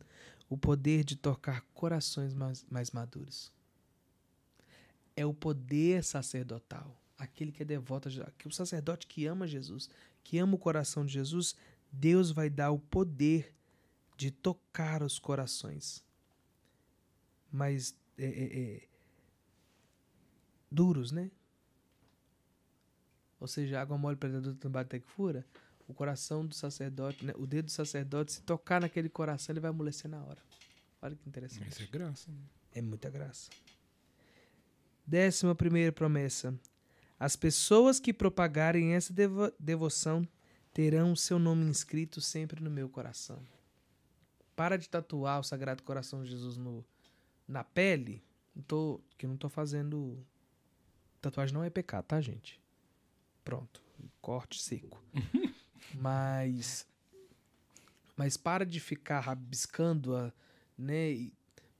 o poder de tocar corações mais, mais maduros. É o poder sacerdotal. Aquele que é devoto a Jesus, o sacerdote que ama Jesus, que ama o coração de Jesus, Deus vai dar o poder de tocar os corações. Mas é, é, é, duros, né? Ou seja, água mole predador bate até que fura. O coração do sacerdote, né? o dedo do sacerdote, se tocar naquele coração, ele vai amolecer na hora. Olha que interessante. Isso é graça. né? É muita graça. Décima primeira promessa. As pessoas que propagarem essa devo- devoção terão o seu nome inscrito sempre no meu coração. Para de tatuar o Sagrado Coração de Jesus no, na pele. Não tô, que não tô fazendo. Tatuagem não é pecado, tá, gente? Pronto. Corte seco. mas. Mas para de ficar rabiscando a. Né, e-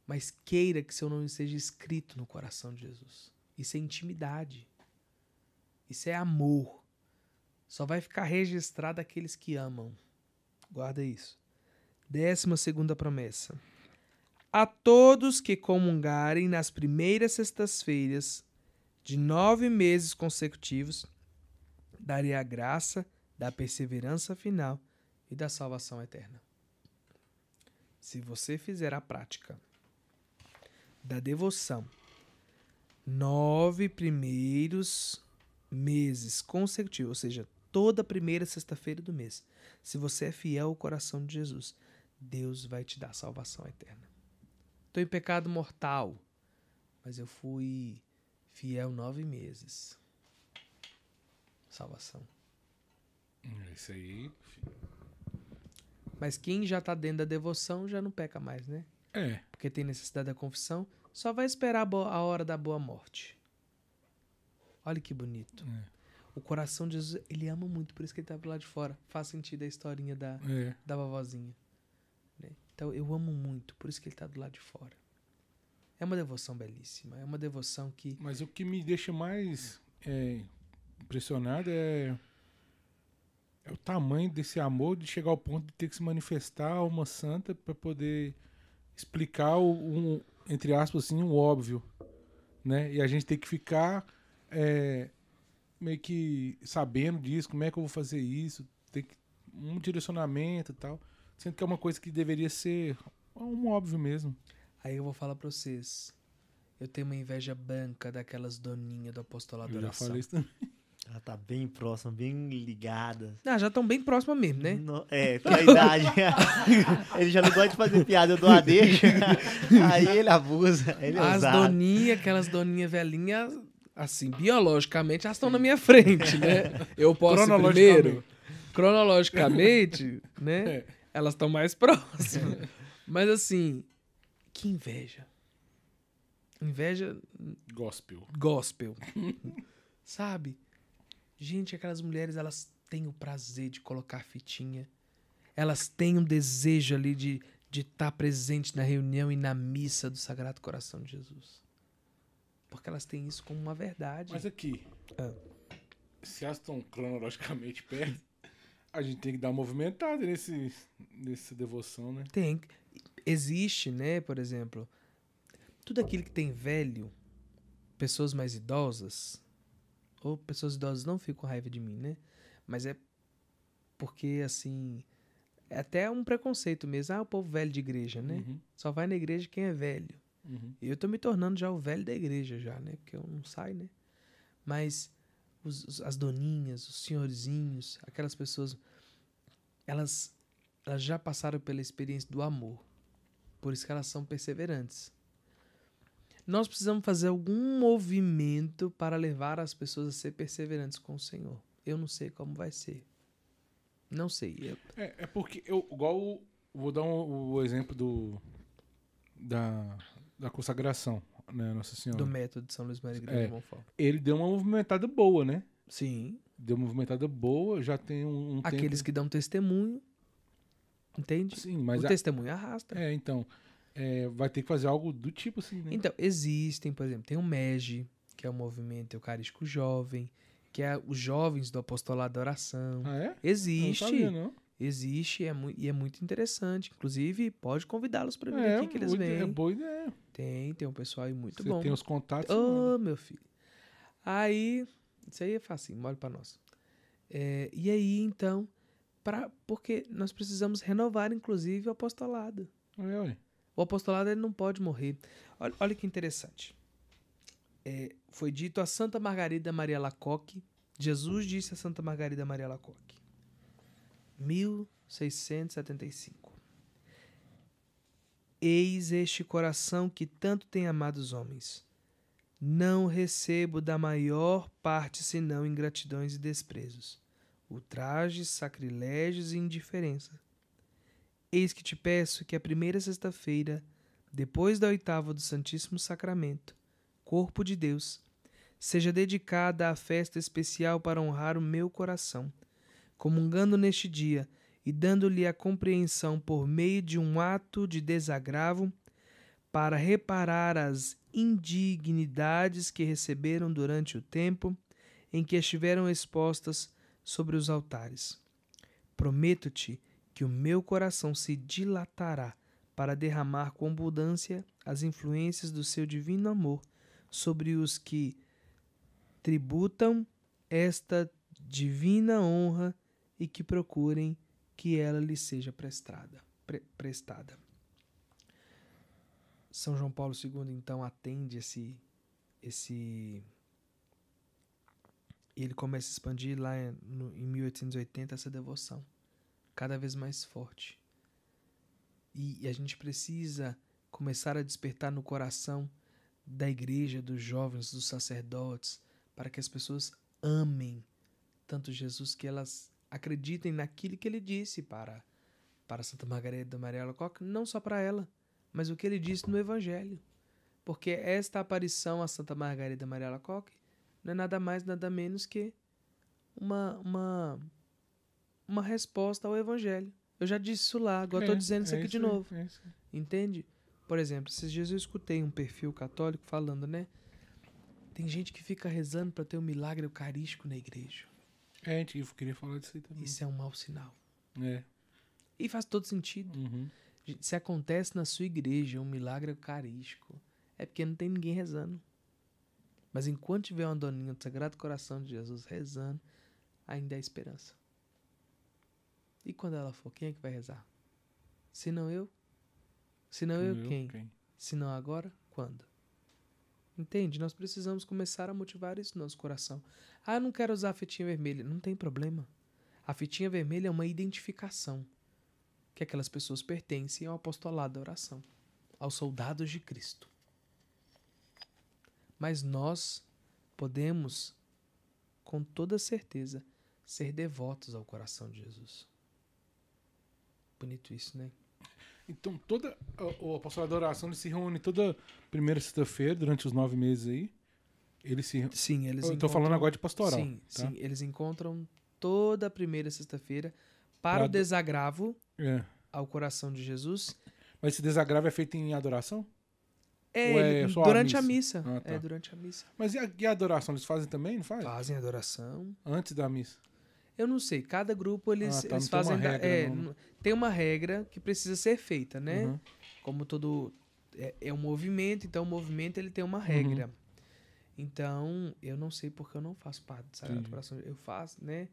mas queira que seu nome seja escrito no coração de Jesus. Isso é intimidade. Isso é amor. Só vai ficar registrado aqueles que amam. Guarda isso. Décima segunda promessa. A todos que comungarem nas primeiras sextas-feiras de nove meses consecutivos, darei a graça da perseverança final e da salvação eterna. Se você fizer a prática da devoção nove primeiros meses consecutivos, ou seja, toda primeira sexta-feira do mês, se você é fiel ao coração de Jesus, Deus vai te dar salvação eterna. Estou em pecado mortal, mas eu fui fiel nove meses. Salvação. É isso aí. Mas quem já está dentro da devoção já não peca mais, né? É. porque tem necessidade da confissão, só vai esperar a, hora da boa morte. Olha que bonito. É. O coração de Jesus, ele ama muito, por isso que ele tá do lado de fora. Faz sentido a historinha da, É. da vovozinha. né? Então, eu amo muito, por isso que ele tá do lado de fora. É uma devoção belíssima, é uma devoção que... Mas o que me deixa mais é, impressionado é, é o tamanho desse amor de chegar ao ponto de ter que se manifestar a uma santa para poder explicar o, um, entre aspas assim, o óbvio, né? E a gente tem que ficar é, meio que sabendo disso, como é que eu vou fazer isso, tem que um direcionamento e tal, sendo que é uma coisa que deveria ser um óbvio mesmo. Aí eu vou falar pra vocês. Eu tenho uma inveja branca daquelas doninhas do apostolado da Eu já falei isso também. Ela tá bem próxima, bem ligada. Ah, já estão bem próximas mesmo, né? No- é, pela idade. ele já não gosta de fazer piada, eu dou a deixa. Aí ele abusa, ele é As doninhas, aquelas doninhas velhinhas, assim, biologicamente, elas estão na minha frente, né? Eu posso primeiro. Cronologicamente, né? É. Elas estão mais próximas. Mas assim, que inveja. Inveja Gospel. gospel. Sabe? Gente, aquelas mulheres, elas têm o prazer de colocar fitinha. Elas têm um desejo ali de de estar presente na reunião e na missa do Sagrado Coração de Jesus. Porque elas têm isso como uma verdade. Mas aqui. Ah. se elas estão cronologicamente perto, a gente tem que dar uma movimentada nesse, nessa devoção, né? Tem. Existe, né, por exemplo, tudo aquilo que tem velho, pessoas mais idosas, ou pessoas idosas não ficam com raiva de mim, né? Mas é porque, assim, é até um preconceito mesmo. Ah, o povo velho de igreja, né? Uhum, Só vai na igreja quem é velho. uhum. E eu tô me tornando já o velho da igreja já, né? Porque eu não saio, né? Mas os- os- as doninhas, os senhorzinhos, aquelas pessoas, elas, elas já passaram pela experiência do amor. Por isso que elas são perseverantes. Nós precisamos fazer algum movimento para levar as pessoas a ser perseverantes com o Senhor. Eu não sei como vai ser. Não sei. Eu- É, é porque eu, igual, vou dar um- o exemplo do, da, da consagração, né, Nossa Senhora. do método de São Luís Maria Grande É. do Monfort. Ele deu uma movimentada boa, né? Sim. Deu uma movimentada boa, já tem um, um Aqueles tempo... que dão testemunho. Entende? Sim, mas... o a- testemunho arrasta. É, então, é, vai ter que fazer algo do tipo assim, né? Então, existem, por exemplo, tem o MEG, que é o Movimento Eucarístico Jovem, que é os jovens do apostolado da oração. Ah, é? Existe, Não sabia, não. existe é e é muito interessante. Inclusive, pode convidá-los para vir É, aqui que eles muito- vêm. é boa ideia. Tem, tem um pessoal aí muito Você bom. tem os contatos. Ô, meu filho. Aí, isso aí é fácil, mole pra nós. É, e aí, então, pra, porque nós precisamos renovar, inclusive, o apostolado. O apostolado ele não pode morrer. Olha, olha que interessante. É, foi dito a Santa Margarida Maria Lacoque. Jesus disse a Santa Margarida Maria Lacoque. 1675. Eis este coração que tanto tem amado os homens. Não recebo da maior parte senão ingratidões e desprezos, ultrajes, sacrilégios e indiferença. Eis que te peço que a primeira sexta-feira, depois da oitava do Santíssimo Sacramento, Corpo de Deus, seja dedicada à festa especial para honrar o meu coração, comungando neste dia e dando-lhe a compreensão por meio de um ato de desagravo para reparar as indignidades que receberam durante o tempo em que estiveram expostas sobre os altares. Prometo-te que o meu coração se dilatará para derramar com abundância as influências do seu divino amor sobre os que tributam esta divina honra e que procurem que ela lhe seja prestada. pre- prestada. São João Paulo II então atende esse esse e ele começa a expandir lá em- no- em 1880 essa devoção cada vez mais forte. E, e a gente precisa começar a despertar no coração da igreja, dos jovens, dos sacerdotes, para que as pessoas amem tanto Jesus que elas acreditem naquilo que ele disse para para Santa Margarida Maria Alacoque, não só para ela, mas o que ele disse no Evangelho. Porque esta aparição a Santa Margarida Maria Alacoque não é nada mais, nada menos que uma, uma, uma resposta ao Evangelho. Eu já disse isso lá, agora estou É, dizendo isso é aqui de aí, novo. é isso. Entende? Por exemplo, esses dias eu escutei um perfil católico falando, né? Tem gente que fica rezando para ter um milagre eucarístico na igreja. É, eu queria falar disso aí também. Isso é um mau sinal. É. E faz todo sentido. Uhum. Se acontece na sua igreja um milagre eucarístico, é porque não tem ninguém rezando. Mas enquanto tiver uma doninha do Sagrado Coração de Jesus rezando, ainda há esperança. E quando ela for, quem é que vai rezar? Se não eu? Se não eu, quem? Se não agora, quando? Entende? Nós precisamos começar a motivar isso no nosso coração. Ah, eu não quero usar a fitinha vermelha. Não tem problema. A fitinha vermelha é uma identificação que aquelas pessoas pertencem ao apostolado da oração, aos soldados de Cristo. Mas nós podemos, com toda certeza, ser devotos ao coração de Jesus. Bonito isso, né? Então, toda o, apostolado da oração ele se reúne toda primeira sexta-feira, durante os nove meses aí. Ele se. Sim, eles Eu tô falando agora de pastoral. Sim, tá? sim, eles encontram toda a primeira sexta-feira para Pra o desagravo É. ao coração de Jesus. Mas esse desagravo é feito em adoração? É, é ele- só a durante a missa? missa. Ah, tá. É, durante a missa. Mas e a, e a adoração? Eles fazem também, não faz? Fazem adoração. Antes da missa. Eu não sei, cada grupo eles, Ah, tá, eles não tem uma fazem. regra, é, não, tem uma regra que precisa ser feita, né? Uhum. Como todo. É, é um movimento, então o movimento ele tem Uhum. uma regra. Então, eu não sei porque eu não faço parte do Sagrado. Coração. Eu faço, né?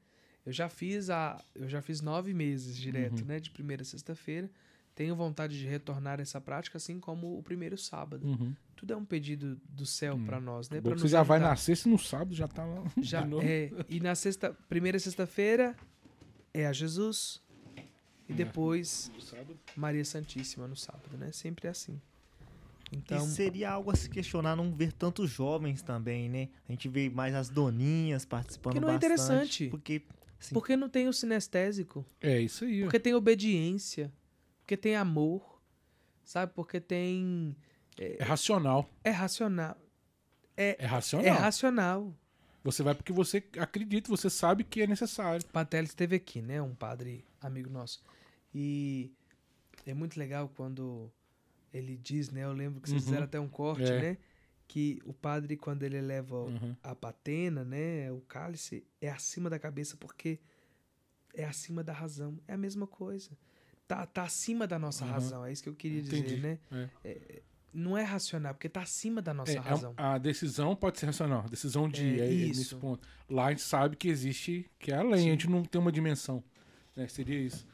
Eu já fiz a. Eu já fiz nove meses direto, Uhum. né? De primeira a sexta-feira. Tenho vontade de retornar essa prática, assim como o primeiro sábado. Uhum. Tudo é um pedido do céu Hum. pra nós, né? Pra você já vai ajudar. na sexta e no sábado já tá lá. Já de novo. é. E na sexta, primeira sexta-feira é a Jesus. E É. depois. Maria Santíssima no sábado, né? Sempre é assim. Então, e seria algo a se questionar não ver tantos jovens também, né? A gente vê mais as doninhas participando Porque não é bastante. interessante. Porque, assim, por que não tem o sinestésico? É isso aí. ó. Porque tem obediência. Porque tem amor. Sabe? Porque tem. É racional. É racional. É racional. É racional. Você vai porque você acredita, você sabe que é necessário. Patelli esteve aqui, né? Um padre amigo nosso. E é muito legal quando ele diz, né? Eu lembro que vocês Uhum. fizeram até um corte, É. né? Que o padre, quando ele leva Uhum. a patena, né? O cálice, é acima da cabeça, porque é acima da razão. É a mesma coisa. Tá, tá acima da nossa Uhum. razão. É isso que eu queria Entendi. dizer, né? É. É, não é racional, porque tá acima da nossa É, é razão. a decisão pode ser racional. Decisão de É, é, é isso. nesse ponto. Lá a gente sabe que existe, que é além, Sim. a gente não tem uma dimensão. Né? Seria isso.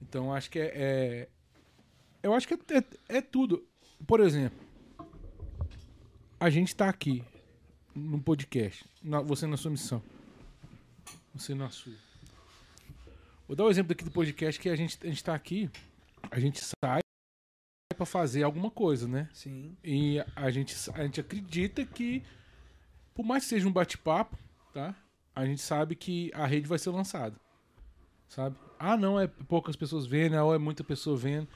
Então acho que é. eu acho que é, é- tudo. Por exemplo, a gente tá aqui num podcast. na- você na sua missão. Você na sua. Vou dar um exemplo aqui do podcast que a gente, a gente tá aqui, a gente sai pra fazer alguma coisa, né? Sim. E a gente, a gente acredita que, por mais que seja um bate-papo, tá? A gente sabe que a rede vai ser lançada. Sabe? Ah, não, é poucas pessoas vendo, ou é muita pessoa vendo.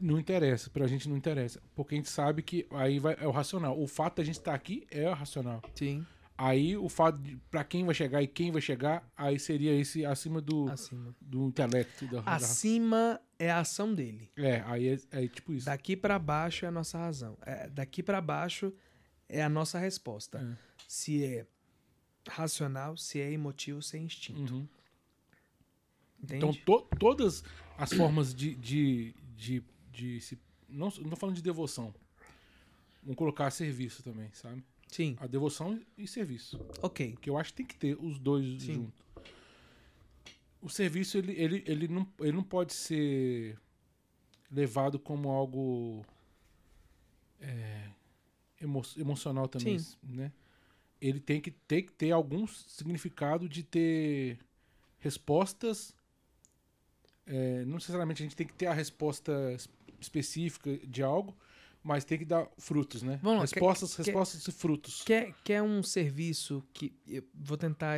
Não interessa, pra gente não interessa. Porque a gente sabe que aí vai, é o racional. O fato da gente estar aqui é o racional. Sim. Aí o fato de pra quem vai chegar e quem vai chegar, aí seria esse acima do, Acima. do intelecto. Da, da- Acima é a ação dele. é, aí é, é tipo isso. Daqui pra baixo é a nossa razão. É, daqui pra baixo é a nossa resposta. É. Se é racional, se é emotivo, se é instinto. Uhum. Então, to- todas as formas de. de, de, de se, não, não tô falando de devoção. Vamos colocar serviço também, sabe? Sim, A devoção e serviço. ok. Porque eu acho que tem que ter os dois Sim. juntos. O serviço, ele, ele, ele, não, ele não pode ser levado como algo é, emo- emocional também, Sim. né? Ele tem que, ter que ter algum significado de ter respostas. é, não necessariamente a gente tem que ter a resposta es- específica de algo, mas tem que dar frutos, né? Vamos lá, quer- respostas, quer- respostas e frutos. Quer, quer um serviço que. Eu vou tentar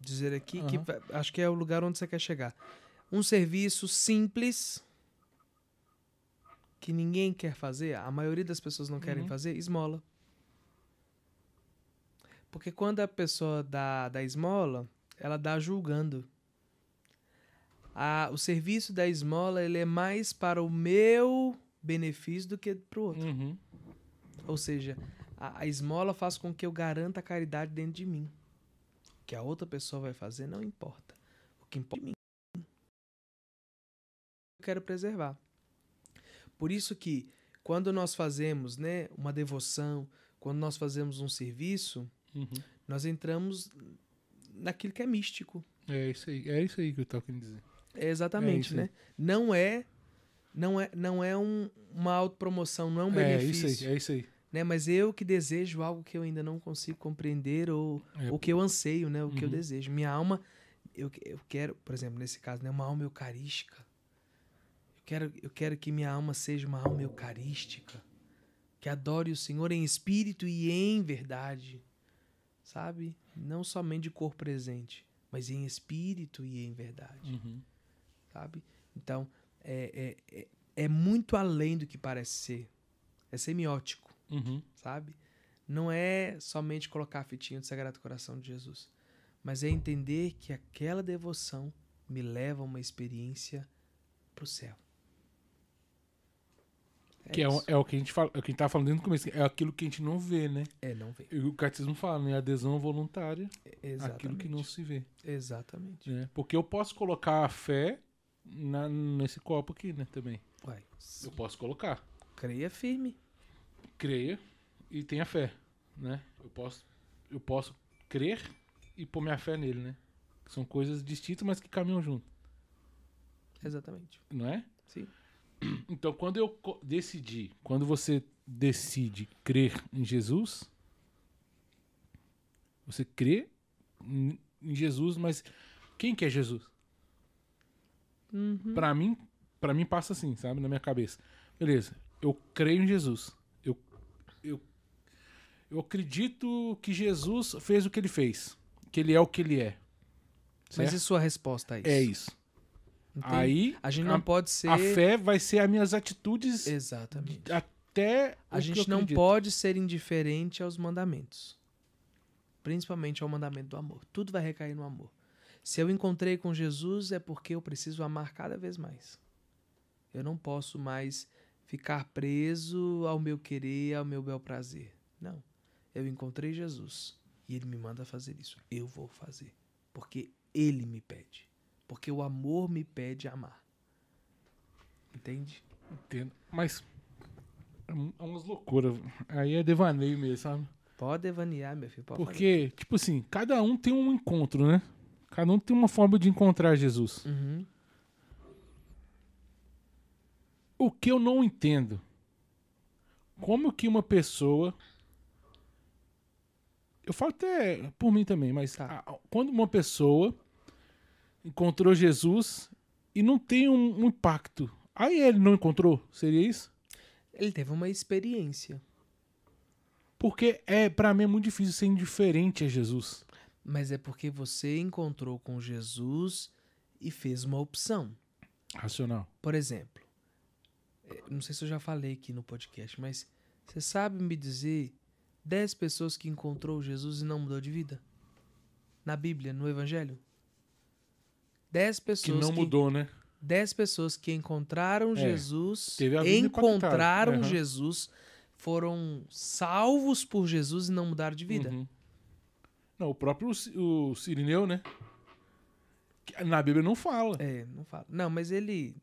dizer aqui que Aham. va- acho que é o lugar onde você quer chegar. Um serviço simples que ninguém quer fazer, a maioria das pessoas não querem Uhum. fazer, esmola. Porque quando a pessoa dá, dá esmola, ela dá julgando. A, o serviço da esmola ele é mais para o meu benefício do que para o outro. Uhum. Ou seja, a, a esmola faz com que eu garanta a caridade dentro de mim. O que a outra pessoa vai fazer não importa. O que importa é mim. Eu quero preservar. Por isso que quando nós fazemos, né, uma devoção, quando nós fazemos um serviço, Uhum. nós entramos naquilo que é místico. É isso aí, é isso aí que eu tava querendo dizer. É É exatamente, aí. né? Não é não é não é um, uma autopromoção, não é um é benefício. isso aí, é isso aí. né? Mas eu que desejo algo que eu ainda não consigo compreender ou É. o que eu anseio, né? O que eu Uhum. desejo. Minha alma, eu, eu quero, por exemplo, nesse caso, né? Uma alma eucarística. Eu quero, eu quero que minha alma seja uma alma eucarística. Que adore o Senhor em espírito e em verdade. Sabe? Não somente de cor presente, mas em espírito e em verdade Uhum. sabe? Então, é, é, é, é muito além do que parece ser. É semiótico, Uhum. sabe? Não é somente colocar a fitinha do Sagrado Coração de Jesus, mas é entender que aquela devoção me leva a uma experiência pro céu. Que é, o- isso. é o que a gente fala, é o que a gente tá falando desde o começo, é aquilo que a gente não vê, né? É, não vê. E o catecismo fala, né? Adesão voluntária, Exatamente. aquilo que não se vê. Exatamente. Né? Porque eu posso colocar a fé na- nesse copo aqui, né? Também. Uai, Eu posso colocar. creia firme. Creia e tenha fé, né? Eu posso, eu posso crer e pôr minha fé nele, né? São coisas distintas, mas que caminham junto, Exatamente. não é? Sim. Então, quando eu decidi, quando você decide crer em Jesus, você crê em em Jesus, mas quem que é Jesus? Uhum. Pra mim, para mim passa assim, sabe, na minha cabeça. Beleza, eu creio em Jesus. Eu, eu, eu acredito que Jesus fez o que ele fez, que ele é o que ele é. Mas Certo? e sua resposta a isso? É isso. Entende? Aí a gente a, não pode ser. a fé vai ser as minhas atitudes Exatamente. até A o que gente eu não acredito. pode ser indiferente aos mandamentos. Principalmente ao mandamento do amor. Tudo vai recair no amor. Se eu encontrei com Jesus, é porque eu preciso amar cada vez mais. Eu não posso mais ficar preso ao meu querer, ao meu bel prazer. Não. Eu encontrei Jesus e ele me manda fazer isso. Eu vou fazer. Porque ele me pede. Porque o amor me pede amar. Entende? Entendo. Mas é é umas loucuras. Aí é devaneio mesmo, sabe? Pode devanear, meu filho. Pode fazer. Porque, tipo assim, cada um tem um encontro, né? Cada um tem uma forma de encontrar Jesus. Uhum. O que eu não entendo, como que uma pessoa. Eu falo até por mim também, mas Tá. quando uma pessoa encontrou Jesus e não tem um, um impacto, aí ele não encontrou, seria isso? Ele teve uma experiência. Porque é para mim é muito difícil ser indiferente a Jesus. Mas é porque você encontrou com Jesus e fez uma opção. Racional. Por exemplo, eh, não sei se eu já falei aqui no podcast, mas você sabe me dizer 10 pessoas que encontrou Jesus e não mudou de vida? Na Bíblia, no Evangelho? 10 Que pessoas não mudou, né? 10 pessoas que encontraram É, Jesus, encontraram. Aham. Jesus, foram salvos por Jesus e não mudaram de vida. Uhum. Não, o próprio o Sirineu, né? Na Bíblia não fala. É, não fala. Não, mas ele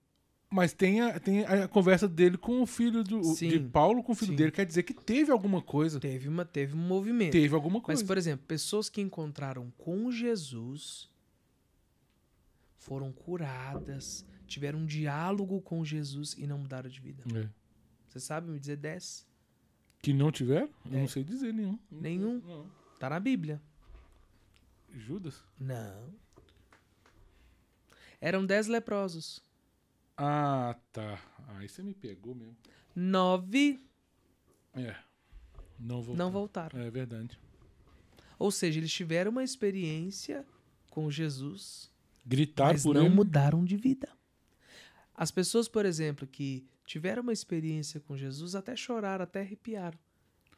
Mas tem a, tem a conversa dele com o filho do, Sim. de Paulo com o filho Sim. dele. Quer dizer que teve alguma coisa. teve, uma, teve um movimento. Teve alguma Mas, coisa. por exemplo, pessoas que encontraram com Jesus foram curadas, tiveram um diálogo com Jesus e não mudaram de vida. É. Você sabe me dizer 10? Que não tiveram? Eu É. não sei dizer nenhum. Nenhum? Não. Tá na Bíblia. Judas? Não. Eram 10 leprosos. Ah, tá. Aí você me pegou mesmo. Nove É. Não vou. não voltaram. É verdade. Ou seja, eles tiveram uma experiência com Jesus, Gritar mas por não ele. mudaram de vida. As pessoas, por exemplo, que tiveram uma experiência com Jesus até choraram, até arrepiaram,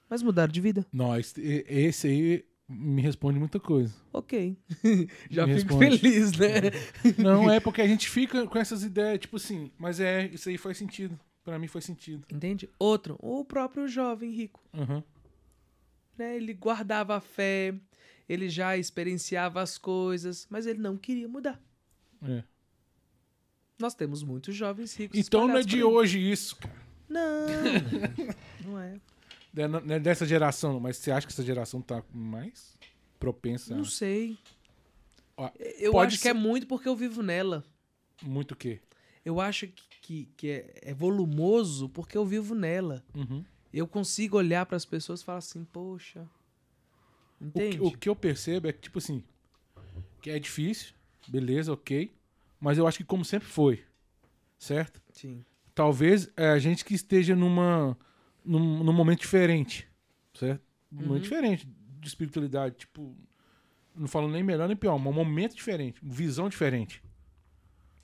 mas mudaram de vida. Não, esse aí me responde muita coisa. Ok. Já Me fico responde. feliz, né? Não, é porque a gente fica com essas ideias, tipo assim, mas é, isso aí faz sentido. Pra mim faz sentido. Entende? Outro, o próprio jovem rico. Aham. Né? Ele guardava a fé, ele já experienciava as coisas, mas ele não queria mudar. É. Nós temos muitos jovens ricos. Então não é de hoje isso, cara. Não, não é. É, Não é dessa geração, mas você acha que essa geração tá mais propensa Não sei. Ó, Eu acho que é muito porque eu vivo nela. muito o quê? Eu acho que, que, que é, é volumoso porque eu vivo nela. Uhum. Eu consigo olhar para as pessoas e falar assim, poxa. O, Entende? que, o que eu percebo é que, tipo assim, que é difícil, beleza, ok, mas eu acho que como sempre foi, certo? Sim. Talvez é, a gente que esteja numa, num, num momento diferente, certo? Um Uhum. momento diferente de espiritualidade, tipo, não falo nem melhor nem pior, mas um momento diferente, uma visão diferente,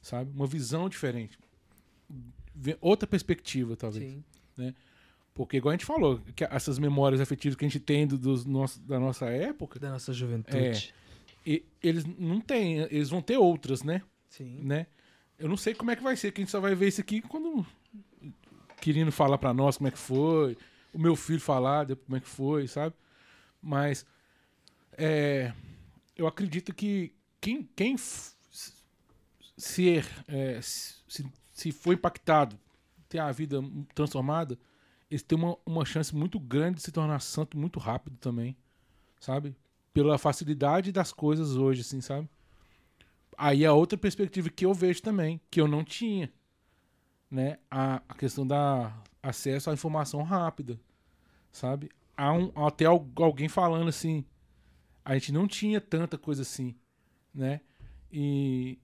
sabe? Uma visão diferente. Outra perspectiva, talvez. Sim. Porque, igual a gente falou, que essas memórias afetivas que a gente tem do, dos nosso, da nossa época, Da nossa juventude. e- eles não têm, eles vão ter outras, né? Sim. né? Eu não sei como é que vai ser, que a gente só vai ver isso aqui quando querendo falar pra nós como é que foi, o meu filho falar como é que foi, sabe? Mas é, eu acredito que quem, quem f- ser, é, se, se for impactado, ter a vida transformada, eles têm uma, uma chance muito grande de se tornar santo muito rápido também, sabe? Pela facilidade das coisas hoje, assim, sabe? Aí é outra perspectiva que eu vejo também, que eu não tinha, né? A, a questão da acesso à informação rápida, sabe? Há um, até al- alguém falando assim, a gente não tinha tanta coisa assim, né? E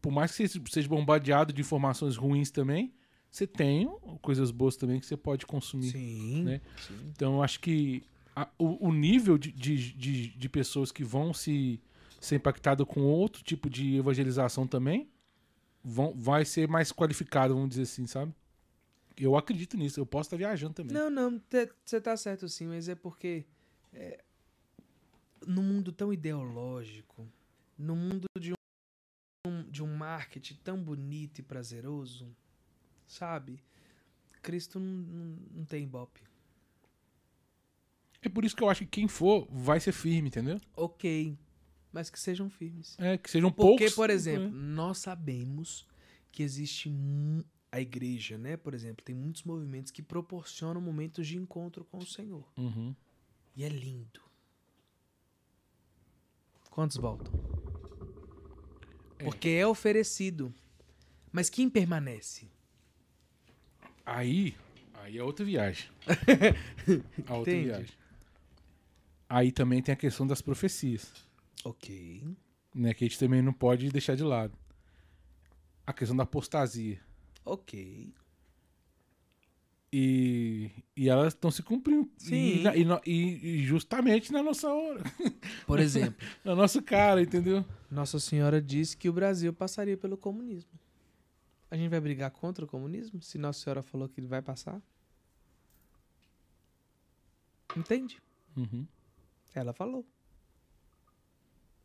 por mais que você seja bombardeado de informações ruins também, você tem coisas boas também que você pode consumir. Sim. né? sim. Então eu acho que a- o, o nível de, de, de, de pessoas que vão se ser impactado com outro tipo de evangelização também vão, vai ser mais qualificado, vamos dizer assim, sabe? Eu acredito nisso, eu posso estar viajando também. Não, não, você tá certo sim, mas é porque é, no mundo tão ideológico, no mundo de um, de um marketing tão bonito e prazeroso, sabe? Cristo não, não, não tem ibope. É por isso que eu acho que quem for vai ser firme, entendeu? Ok, mas que sejam firmes. É, que sejam Porque, poucos. por exemplo, né? nós sabemos que existe a igreja, né? Por exemplo, tem muitos movimentos que proporcionam momentos de encontro com o Senhor. Uhum. E é lindo. Quantos voltam? É. Porque é oferecido. Mas quem permanece? Aí, aí é outra viagem. a outra Entende? viagem. Aí também tem a questão das profecias. Ok. né, que a gente também não pode deixar de lado. A questão da apostasia. Ok. E, e elas estão se cumprindo. Sim. E, e e- e justamente na nossa hora. Por exemplo, Na nossa cara, entendeu? Nossa Senhora disse que o Brasil passaria pelo comunismo. A gente vai brigar contra o comunismo se Nossa Senhora falou que ele vai passar? Entende? Uhum. Ela falou.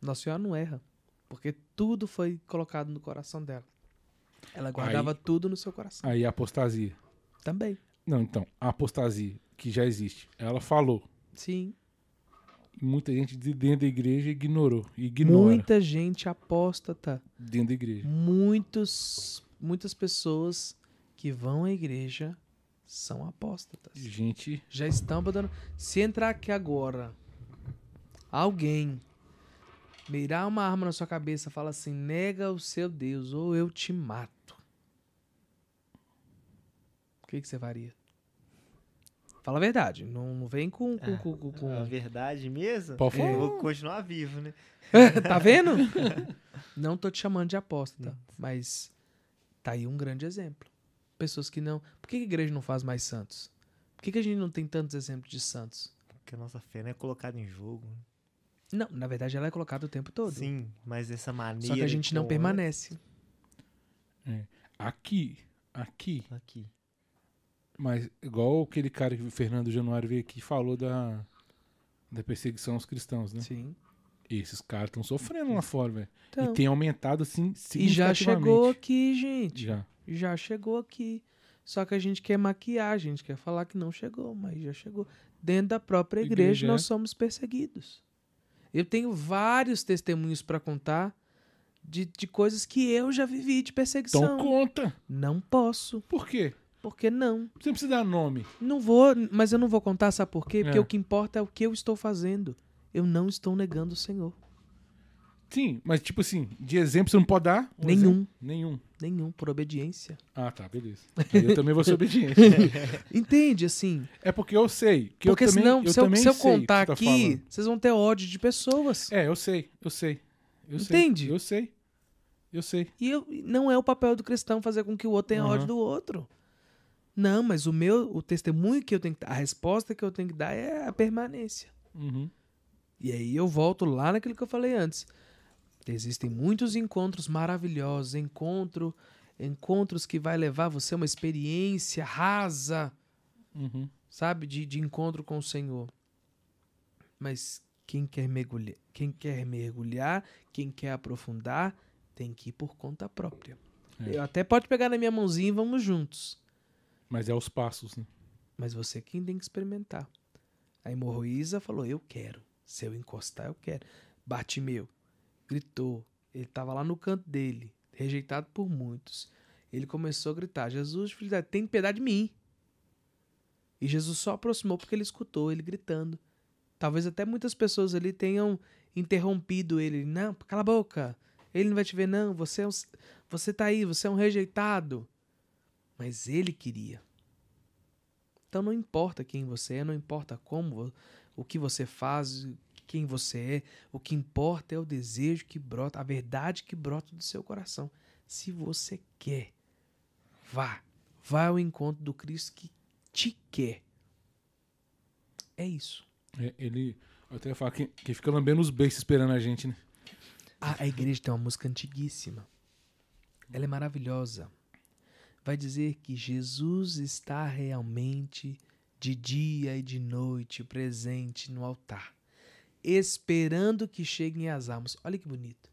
Nossa Senhora não erra. Porque tudo foi colocado no coração dela. Ela guardava tudo no seu coração. Aí a apostasia. Também. Não, então, a apostasia, que já existe. Ela falou. Sim. Muita gente de dentro da igreja ignorou. Ignora Muita gente apóstata. dentro da igreja. Muitos, muitas pessoas que vão à igreja são apóstatas. Gente, Já estão abandonando. Se entrar aqui agora, alguém mirar uma arma na sua cabeça, fala assim: nega o seu Deus ou eu te mato. O que, que você faria? Fala a verdade. Não, não vem com. com, com, com- com- A verdade mesmo? Falar. Eu vou continuar vivo, né? tá vendo? Não tô te chamando de apóstata, mas tá aí um grande exemplo. Pessoas que não. Por que que a igreja não faz mais santos? Por que, que a gente não tem tantos exemplos de santos? Porque a nossa fé não é colocada em jogo. né? Não, na verdade ela é colocada o tempo todo. Sim, mas dessa maneira. Só que a gente não permanece. aqui, aqui, amo Aqui. mas igual aquele cara que o Fernando Januário veio aqui e falou da, da perseguição aos cristãos, né? Sim. Esses caras estão sofrendo lá fora, velho. Então, E tem aumentado, assim, e já chegou significativamente. aqui, gente. Já. Já chegou aqui. Só que a gente quer maquiar, a gente quer falar que não chegou, mas já chegou. Dentro da própria igreja, Igreja, nós é. somos perseguidos. Eu tenho vários testemunhos para contar de, de coisas que eu já vivi de perseguição. Então conta. Não posso. Por quê? Porque não. Você precisa dar nome. Não vou, mas eu não vou contar, sabe por quê? Porque É. o que importa é o que eu estou fazendo. Eu não estou negando o Senhor. Sim, mas tipo assim, de exemplo você não pode dar? Um Nenhum. exemplo? Nenhum. Nenhum, por obediência. Ah, tá, beleza. Aí eu também vou ser obediente. Entende, assim? É porque eu sei. Que Porque eu também, senão, eu se eu, também se eu sei contar tá aqui, falando. vocês vão ter ódio de pessoas. É, eu sei, eu sei. Eu sei. Entende? Eu sei. Eu sei. E eu- não é o papel do cristão fazer com que o outro tenha Aham. ódio do outro. Não, mas o meu, o testemunho que eu tenho que dar, a resposta que eu tenho que dar é a permanência. Uhum. E aí eu volto lá naquilo que eu falei antes. Existem muitos encontros maravilhosos, encontro, encontros que vai levar você a uma experiência rasa, Uhum. sabe, de, de encontro com o Senhor. Mas quem quer mergulhar, quem quer mergulhar, quem quer aprofundar, tem que ir por conta própria. É. Eu até pode pegar na minha mãozinha e vamos juntos. Mas é os passos, né? Mas você quem tem que experimentar. A hemorroísa falou: Eu quero. Se eu encostar, eu quero. Bartimeu gritou. Ele estava lá no canto dele, rejeitado por muitos. Ele começou a gritar: Jesus, filho da tem piedade de mim. E Jesus só aproximou porque ele escutou ele gritando. Talvez até muitas pessoas ali tenham interrompido ele. Não, cala a boca. Ele não vai te ver, não. Você, é um, você tá aí, você é um rejeitado. Mas ele queria. Então não importa quem você é, não importa como, o que você faz, quem você é, o que importa é o desejo que brota, a verdade que brota do seu coração. Se você quer, vá. Vá ao encontro do Cristo que te quer. É isso. É, ele. Eu até ia falar que, que fica lambendo os beijos esperando a gente, né? Ah, a igreja tem uma música antiguíssima. Ela é maravilhosa. Vai dizer que Jesus está realmente de dia e de noite presente no altar, esperando que cheguem as almas. Olha que bonito.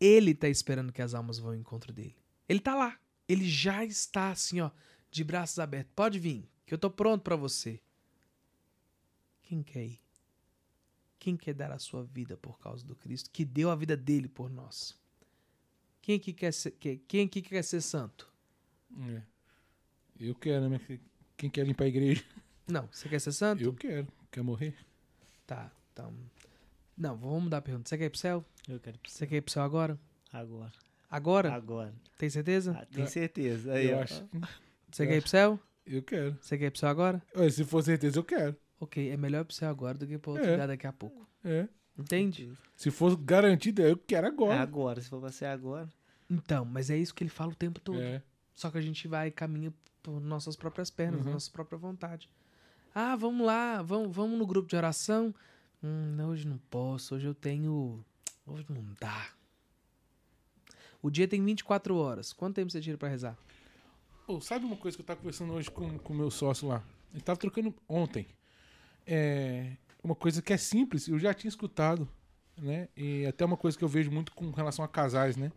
Ele está esperando que as almas vão ao encontro dele. Ele está lá. Ele já está assim, ó, de braços abertos. Pode vir, que eu tô pronto para você. Quem quer ir? Quem quer dar a sua vida por causa do Cristo, que deu a vida dele por nós? Quem aqui quer ser, quem aqui quer ser santo? É. Eu quero, né? Quem quer vir pra igreja? Não, você quer ser santo? Eu quero. Quer morrer? Tá, então. Não, vamos mudar a pergunta. Você quer ir pro céu? Eu quero ir pro Você quer ir pro céu agora? Agora. Agora? Agora. Tem certeza? Ah, tem certeza. Aí, eu ó. acho. Você eu quer ir pro céu? Eu quero. Você quer ir pro céu agora? Ué, se for certeza, eu quero. Ok, é melhor ir pro céu agora do que pro outro É. lugar daqui a pouco. É. Entende? Se for garantido, eu quero É agora. agora. Se for pra ser agora. Então, mas é isso que ele fala o tempo todo. É. Só que a gente vai e caminha por nossas próprias pernas, Uhum. nossa própria vontade. Ah, vamos lá, vamos, vamos no grupo de oração. Hum, hoje não posso, hoje eu tenho. Hoje não dá. O dia tem 24 horas. Quanto tempo você tira pra rezar? Sabe uma coisa que eu tava conversando hoje com o meu sócio lá? Ele tava trocando ontem. É uma coisa que é simples, eu já tinha escutado, né? E até uma coisa que eu vejo muito com relação a casais, né?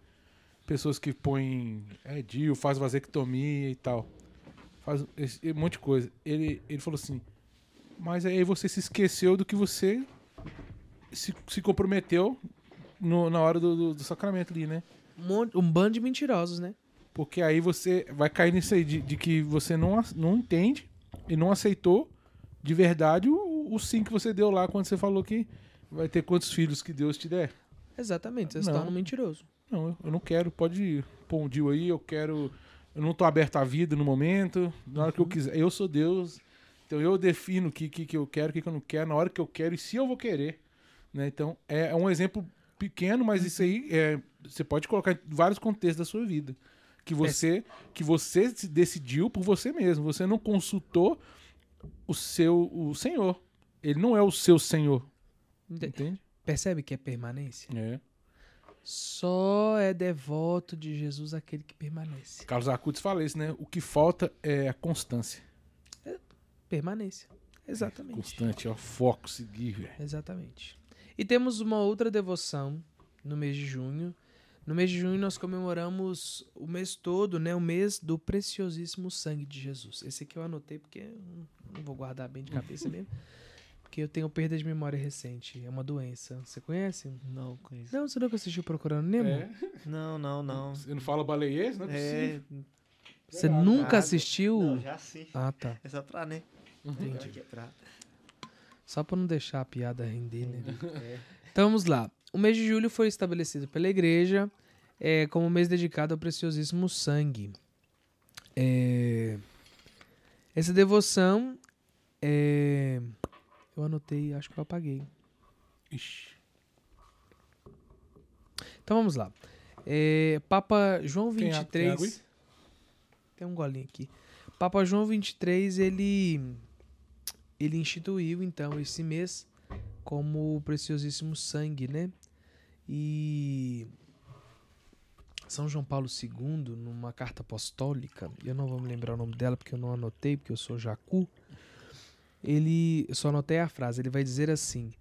Pessoas que põem é, DIU, faz vasectomia e tal. Faz esse, um monte de coisa. Ele, ele falou assim, mas aí você se esqueceu do que você se, se comprometeu no- na hora do, do- do sacramento ali, né? Um, um bando de mentirosos, né? Porque aí você vai cair nisso aí de, de que você não, não entende e não aceitou de verdade o, o sim que você deu lá quando você falou que vai ter quantos filhos que Deus te der. Exatamente, você se Não. torna um mentiroso. Não, eu- não quero, pode pôr um deal aí, eu quero. Eu não tô aberto à vida no momento, na hora que eu quiser. Eu sou Deus, então eu defino o que, que, que eu quero, o que, que eu não quero, na hora que eu quero e se eu vou querer. Né? Então é, é um exemplo pequeno, mas isso aí é, você pode colocar em vários contextos da sua vida. Que você, que você se decidiu por você mesmo. Você não consultou o seu o Senhor. Ele não é o seu Senhor. Ente- Entende? Percebe que é permanência? É. Só é devoto de Jesus aquele que permanece. Carlos Acutis fala isso, né? O que falta é a constância. Permanência. Exatamente. Constante, ó, foco, seguir, velho. Exatamente. E temos uma outra devoção no mês de junho. No mês de junho nós comemoramos o mês todo, né? O mês do preciosíssimo sangue de Jesus. Esse aqui eu anotei porque eu não vou guardar bem de cabeça mesmo. Porque eu tenho perda de memória recente. É uma doença. Você conhece? Não, conheço. Não, você nunca assistiu Procurando Nemo? É? Não, não, não. Você não fala baleiês? Não é É. Você nunca assistiu? Não, já sim. Ah, tá. É só pra, né? Entendi. É Só pra não deixar a piada render, né? É. Então vamos lá. O mês de julho foi estabelecido pela igreja é, como mês dedicado ao preciosíssimo sangue. É, essa devoção, é, eu anotei, acho que eu apaguei. Ixi. Então vamos lá. É, Papa João Tem a- tem água aí? 23. Tem um golinho aqui. Papa João 23, ele ele instituiu então esse mês como o preciosíssimo sangue, né? E São João Paulo II, numa carta apostólica, eu não vou me lembrar o nome dela porque eu não anotei, porque eu sou jacu. Ele, eu só anotei a frase, ele vai dizer assim: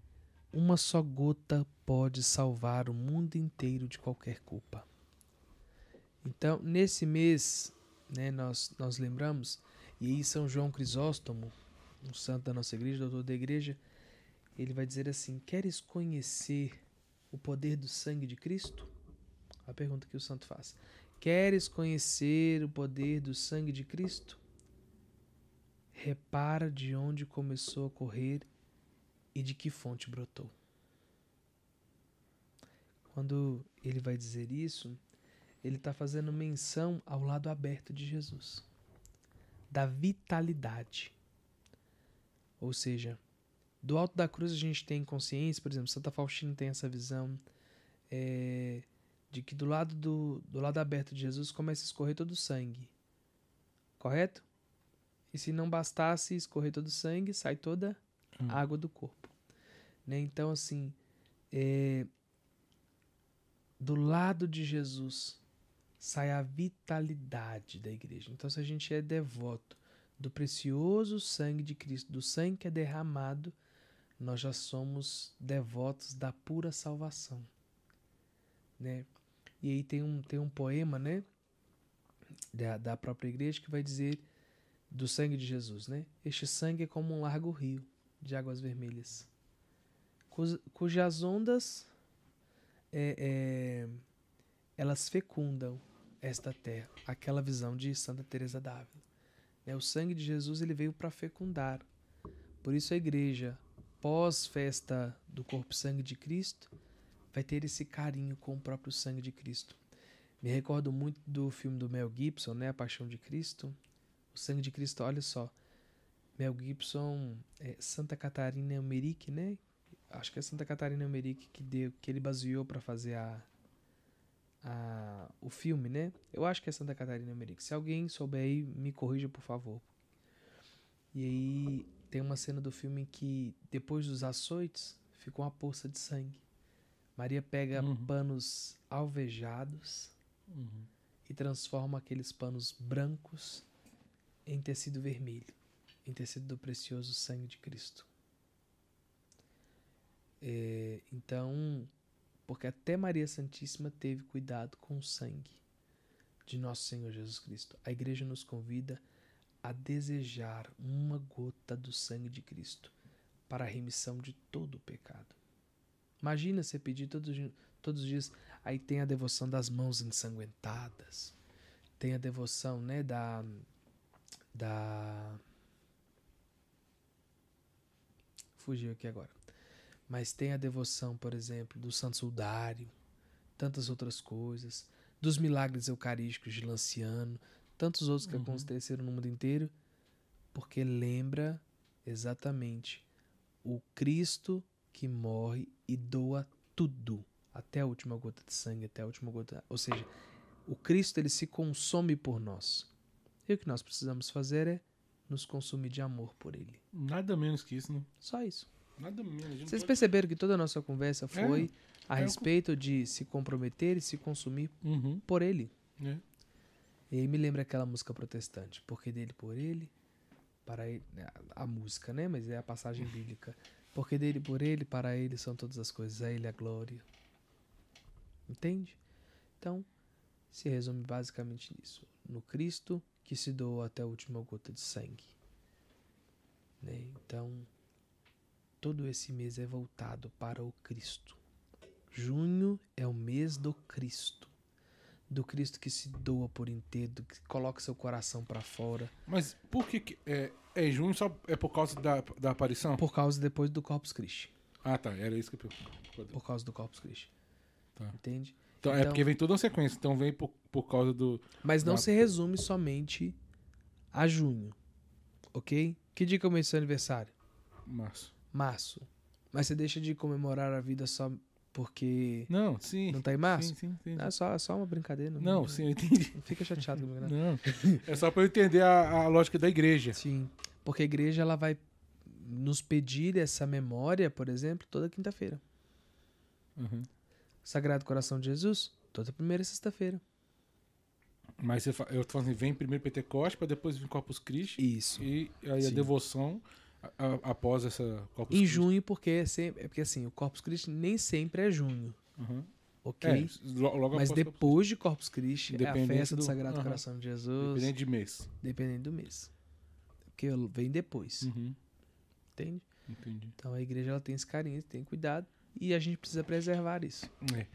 uma só gota pode salvar o mundo inteiro de qualquer culpa. Então, nesse mês, né, nós, nós lembramos, E aí São João Crisóstomo, um santo da nossa igreja, doutor da igreja, ele vai dizer assim: Queres conhecer o poder do sangue de Cristo? A pergunta que o santo faz. Queres conhecer o poder do sangue de Cristo? Repara de onde começou a correr e de que fonte brotou. Quando ele vai dizer isso, ele está fazendo menção ao lado aberto de Jesus, da vitalidade. Ou seja, do alto da cruz a gente tem consciência, por exemplo, Santa Faustina tem essa visão é, de que do lado, do, do lado aberto de Jesus começa a escorrer todo o sangue. Correto? E se não bastasse escorrer todo o sangue, sai toda Hum. a água do corpo. Né? Então, assim, é, do lado de Jesus sai a vitalidade da igreja. Então, se a gente é devoto do precioso sangue de Cristo, do sangue que é derramado, nós já somos devotos da pura salvação, né? E aí tem um, tem um poema, né, da, da própria igreja que vai dizer do sangue de Jesus, né? Este sangue é como um largo rio de águas vermelhas, cuja- cujas ondas é, é, elas fecundam esta terra. Aquela visão de Santa Teresa d'Ávila. Né? O sangue de Jesus ele veio para fecundar. Por isso a igreja, pós festa do corpo e sangue de Cristo, vai ter esse carinho com o próprio sangue de Cristo. Me recordo muito do filme do Mel Gibson, né, A Paixão de Cristo. O sangue de Cristo, olha só. Mel Gibson, é, Santa Catarina Emmerich, né? Acho que é Santa Catarina Emmerich que deu, que ele baseou para fazer a, a o filme, né? Eu acho que é Santa Catarina Emmerich. Se alguém souber aí, me corrija, por favor. E aí tem uma cena do filme que depois dos açoites ficou uma poça de sangue. Maria pega Uhum. panos alvejados Uhum. e transforma aqueles panos brancos em tecido vermelho, em tecido do precioso sangue de Cristo. É, então, porque até Maria Santíssima teve cuidado com o sangue de nosso Senhor Jesus Cristo. A igreja nos convida a desejar uma gota do sangue de Cristo para a remissão de todo o pecado. Imagina você pedir todos, todos os dias, aí tem a devoção das mãos ensanguentadas, tem a devoção, né, da da fugiu aqui agora. Mas tem a devoção, por exemplo, do Santo Sudário, tantas outras coisas, dos milagres eucarísticos de Lanciano, tantos outros que Uhum. aconteceram no mundo inteiro, porque lembra exatamente o Cristo que morre e doa tudo, até a última gota de sangue, até a última gota, ou seja, o Cristo ele se consome por nós. E o que nós precisamos fazer é nos consumir de amor por ele. Nada menos que isso, né? Só isso. Nada menos. Vocês pode- perceberam que toda a nossa conversa foi a é o- respeito de se comprometer e se consumir Uhum. por ele. É. E aí me lembra aquela música protestante, porque dele por ele, para ele, a, a música, né? Mas é a passagem bíblica. Porque dele por ele, para ele são todas as coisas, a ele a glória. Entende? Então, se resume basicamente nisso. No Cristo que se doou até a última gota de sangue. Né? Então, todo esse mês é voltado para o Cristo. Junho é o mês do Cristo. Do Cristo que se doa por inteiro, que coloca seu coração para fora, Mas por que, que é, é junho só é por causa da, da aparição? por causa depois do Corpus Christi. Ah, tá. Era isso que eu perguntei. Por causa do Corpus Christi. Tá. Entende? Então, é Então- porque vem toda uma sequência. Então vem por, por causa do. Mas não Ah. se resume somente a junho. Ok? Que dia é o mês do seu aniversário? Março. Março. Mas você deixa de comemorar a vida só porque Não, sim. não tá em março? Sim, sim, sim. É só, é só uma brincadeira. Não, sim, eu entendi. Não fica chateado comigo, não. Não. É só pra eu entender a, a lógica da igreja. Sim. Porque a igreja ela vai nos pedir essa memória, por exemplo, toda quinta-feira. Uhum. Sagrado Coração de Jesus, toda primeira sexta-feira. Mas eu tô falando assim, vem primeiro Pentecoste, pra depois vir Corpus Christi. Isso. E aí a Sim. devoção a- após essa Corpus Em Christi. junho, porque é, sempre, é porque assim, o Corpus Christi nem sempre é junho, Uhum. ok? É, Mas depois de Corpus Christi é a festa do, do- Sagrado aham. Coração de Jesus, Dependendo de mês. dependendo do mês. porque vem depois. Uhum. Entende? Entendi. Então a igreja ela tem esse carinho, tem cuidado e a gente precisa preservar isso. É.